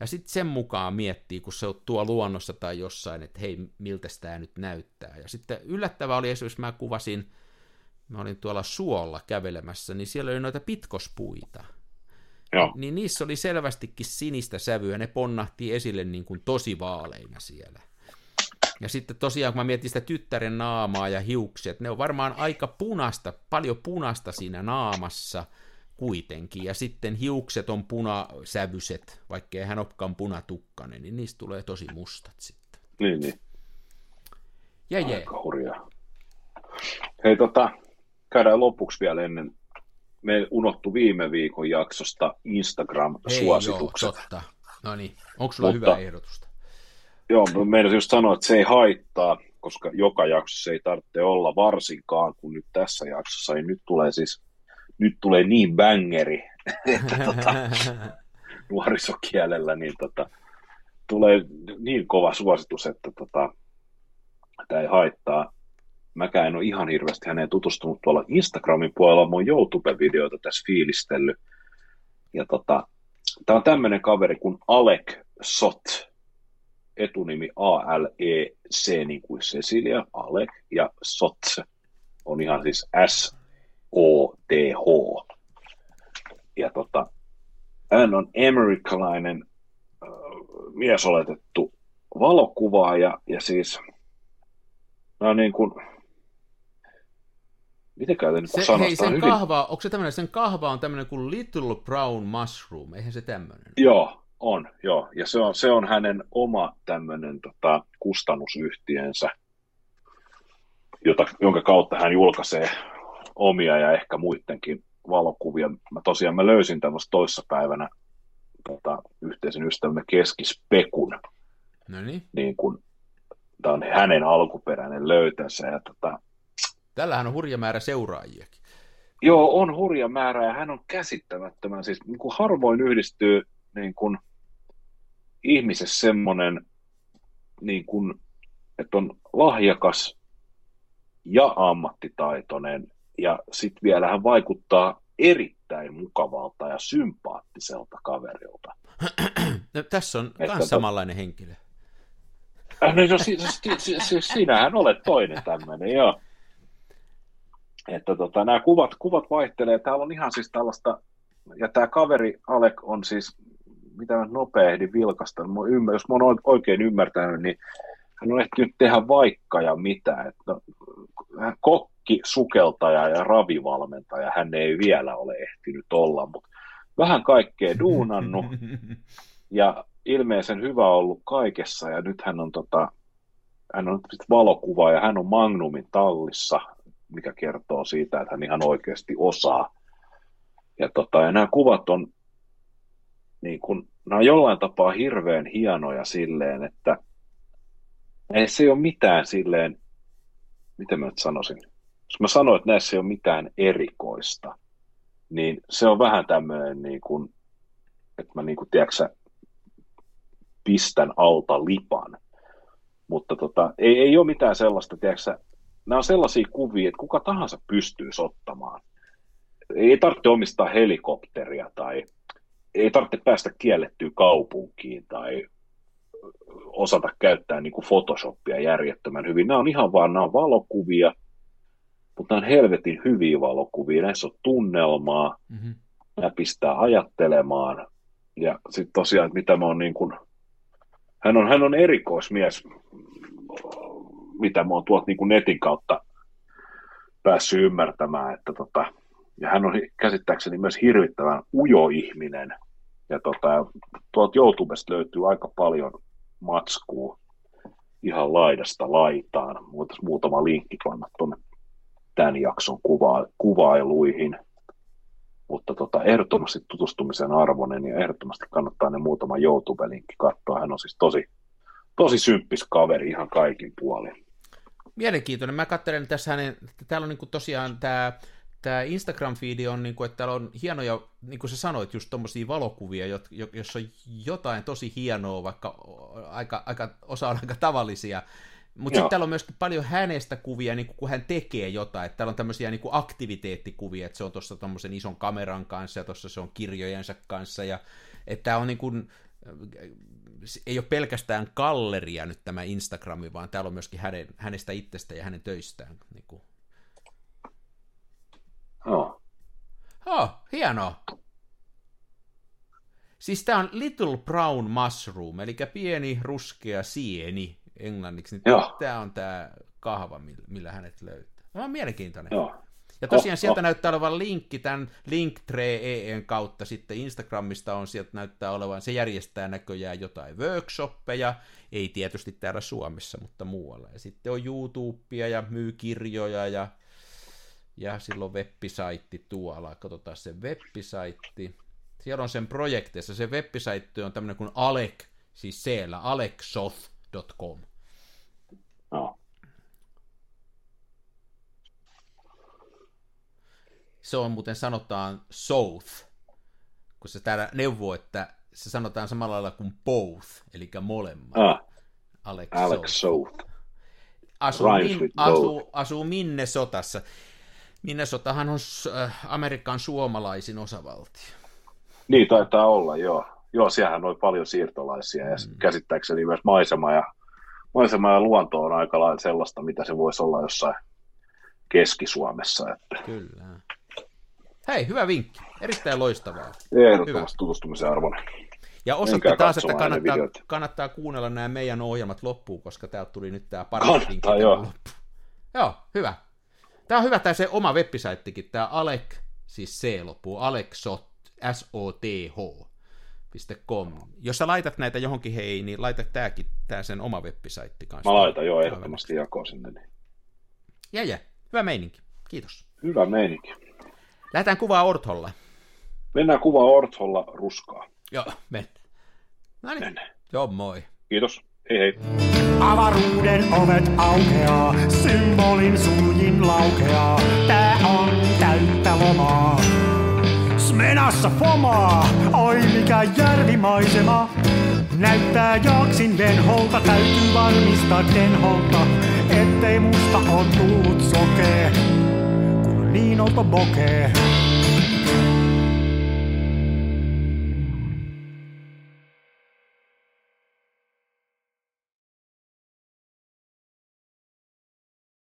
Ja sitten sen mukaan miettii, kun se on tuo luonnossa tai jossain, että hei, miltä tämä nyt näyttää. Ja sitten yllättävää oli esimerkiksi, mä kuvasin, mä olin tuolla suolla kävelemässä, niin siellä oli noita pitkospuita. Joo. Niin niissä oli selvästikin sinistä sävyä, ne ponnahti esille niin kuin tosi vaaleina siellä. Ja sitten tosiaan, kun mä mietin sitä tyttären naamaa ja hiuksia, että ne on varmaan aika punasta, paljon punasta siinä naamassa kuitenkin. Ja sitten hiukset on punasävyiset, vaikkei hän olekaan punatukkainen, niin niistä tulee tosi mustat sitten. Niin, niin. Ja Aika jee. hurjaa. Hei, tota, käydään lopuksi vielä ennen me unohtu viime viikon jaksosta Instagram-suositukset. Hei, joo, totta. No niin, onko sulla Mutta, hyvä ehdotusta? Joo, meidän just sanoa, että se ei haittaa, koska joka jaksossa ei tarvitse olla varsinkaan, kun nyt tässä jaksossa, niin nyt tulee siis, nyt tulee niin bangeri, että tota, nuorisokielellä, niin tota, tulee niin kova suositus, että tota, tämä ei haittaa. Mäkään en ole ihan hirveästi häneen tutustunut tuolla Instagramin puolella, oon YouTube-videoita tässä fiilistellyt. Ja tota, tää on tämmöinen kaveri kuin Alec Sot, etunimi A-L-E-C, niin kuin Cecilia, Alec, ja Sot. On ihan siis S-O-T-H. Ja tota, hän on amerikkalainen äh, miesoletettu valokuvaaja, ja siis no niin kuin, Miten käytän se, hei, sen hyvin... kahva, onko se tämmöinen, sen kahva on tämmöinen kuin Little Brown Mushroom, eihän se tämmöinen? Joo, on, joo. Ja se on, se on hänen oma tämmöinen tota, kustannusyhtiönsä, jota, jonka kautta hän julkaisee omia ja ehkä muidenkin valokuvia. Mä tosiaan mä löysin tämmöistä toissapäivänä tota, yhteisen ystävämme Keskispekun. No niin. niin kun, tämä on hänen alkuperäinen löytänsä. Ja tota, Tällähän on hurja määrä seuraajiakin. Joo, on hurja määrä ja hän on käsittämättömän. Siis niin kuin harvoin yhdistyy niin kuin, ihmisessä semmoinen, niin kuin, että on lahjakas ja ammattitaitoinen ja sitten vielä hän vaikuttaa erittäin mukavalta ja sympaattiselta kaverilta. No, tässä on myös samanlainen henkilö. Äh, no, no, si, si, si, si, sinähän olet toinen tämmöinen, joo että tota, nämä kuvat, kuvat vaihtelee. Täällä on ihan siis tällaista, ja tämä kaveri Alek on siis, mitä mä nopea ehdin vilkasta, ymmär, jos mä oon oikein ymmärtänyt, niin hän on ehtinyt tehdä vaikka ja mitä. Että, no, kokki, sukeltaja ja ravivalmentaja hän ei vielä ole ehtinyt olla, mutta vähän kaikkea duunannut ja ilmeisen hyvä ollut kaikessa ja nyt hän on, tota, hän on valokuva ja hän on Magnumin tallissa mikä kertoo siitä, että hän ihan oikeasti osaa. Ja, tota, ja nämä kuvat on, niin kun, nämä on jollain tapaa hirveän hienoja silleen, että ei se ole mitään silleen miten mä nyt sanoisin, jos mä sanoin, että näissä ei ole mitään erikoista, niin se on vähän tämmöinen, niin kuin, että mä niin kuin, tiedätkö, pistän alta lipan. Mutta tota, ei, ei ole mitään sellaista, tiedätkö, nämä on sellaisia kuvia, että kuka tahansa pystyy ottamaan. Ei tarvitse omistaa helikopteria tai ei tarvitse päästä kiellettyä kaupunkiin tai osata käyttää niin kuin Photoshopia järjettömän hyvin. Nämä on ihan vaan nämä on valokuvia, mutta on helvetin hyviä valokuvia. Näissä on tunnelmaa, mm-hmm. nämä pistää ajattelemaan. Ja sitten tosiaan, mitä mä oon niin kuin, hän on, hän on erikoismies, mitä mä oon tuolta niin kuin netin kautta päässyt ymmärtämään, että tota, ja hän on käsittääkseni myös hirvittävän ujo ihminen. Ja tota, tuolta YouTubesta löytyy aika paljon matskua ihan laidasta laitaan. Voitaisiin muutama linkki panna tuonne tämän jakson kuva- kuvailuihin. Mutta tota, ehdottomasti tutustumisen arvoinen ja ehdottomasti kannattaa ne muutama YouTube-linkki katsoa. Hän on siis tosi, tosi symppis kaveri ihan kaikin puolin. Mielenkiintoinen. Mä katselen tässä hänen, täällä on niin tosiaan tämä tämä Instagram-fiidi on, niin kuin, että täällä on hienoja, niin kuin sä sanoit, just tuommoisia valokuvia, jossa on jotain tosi hienoa, vaikka aika, aika, osa on aika tavallisia. Mutta sitten täällä on myöskin paljon hänestä kuvia, niin kun hän tekee jotain. Että täällä on tämmöisiä niin aktiviteettikuvia, että se on tuossa tuommoisen ison kameran kanssa ja tuossa se on kirjojensa kanssa. Ja, että on niin kuin, ei ole pelkästään galleria nyt tämä Instagrami, vaan täällä on myöskin hänen, hänestä itsestä ja hänen töistään niin kuin Joo. Oh, hienoa. Siis tämä on Little Brown Mushroom, eli pieni ruskea sieni englanniksi. Tämä on tämä kahva, millä hänet löytää. Tämä on mielenkiintoinen. Joo. Ja tosiaan oh, sieltä oh. näyttää olevan linkki tämän Linktree EEn kautta. Sitten Instagramista on sieltä näyttää olevan, se järjestää näköjään jotain workshoppeja, ei tietysti täällä Suomessa, mutta muualla. Ja sitten on YouTubea ja myy kirjoja ja ja silloin web-saitti tuolla, katsotaan se web-saitti. Siellä on sen projekteissa, se web-saitti on tämmöinen kuin Alec, siis siellä, alexsoth.com. No. Se on muuten sanotaan south, kun se täällä neuvoo, että se sanotaan samalla lailla kuin both, eli molemmat. Ah. Alex, Alex South. South. Asuu, min, asuu, asuu Minnesotassa. Minnesotahan on äh, Amerikan suomalaisin osavaltio. Niin taitaa olla, joo. Joo, siellähän on paljon siirtolaisia ja mm. käsittääkseni myös maisema ja, maisema ja luonto on aika lailla sellaista, mitä se voisi olla jossain Keski-Suomessa. Että... Kyllä. Hei, hyvä vinkki. Erittäin loistavaa. Ehdottomasti tutustumisen arvoinen. Ja osoitte taas, että kannattaa, kannattaa kuunnella nämä meidän ohjelmat loppuun, koska täältä tuli nyt tämä paras vinkki joo. Joo, hyvä. Tämä on hyvä tämä se oma webbisaittikin, tämä Alek, siis C loppuu, Aleksot, S-O-T-H, .com. Jos sä laitat näitä johonkin hei, niin laita tämäkin, tämä sen oma webbisaitti kanssa. Mä laitan jo ehdottomasti jakoon sinne. Niin. Ja, ja, hyvä meininki. Kiitos. Hyvä meininki. Lähdetään kuvaa Ortholla. Mennään kuvaa Ortholla ruskaa. Joo, mennään. No niin. Mennään. Joo, moi. Kiitos. Hei hei. Avaruuden ovet aukeaa, symbolin suljin laukeaa. Tää on täyttä lomaa. Smenassa fomaa, oi mikä järvimaisema. Näyttää jaksin venholta, täytyy varmistaa denholta, ettei musta on tullut sokee, kun niin olta bokee.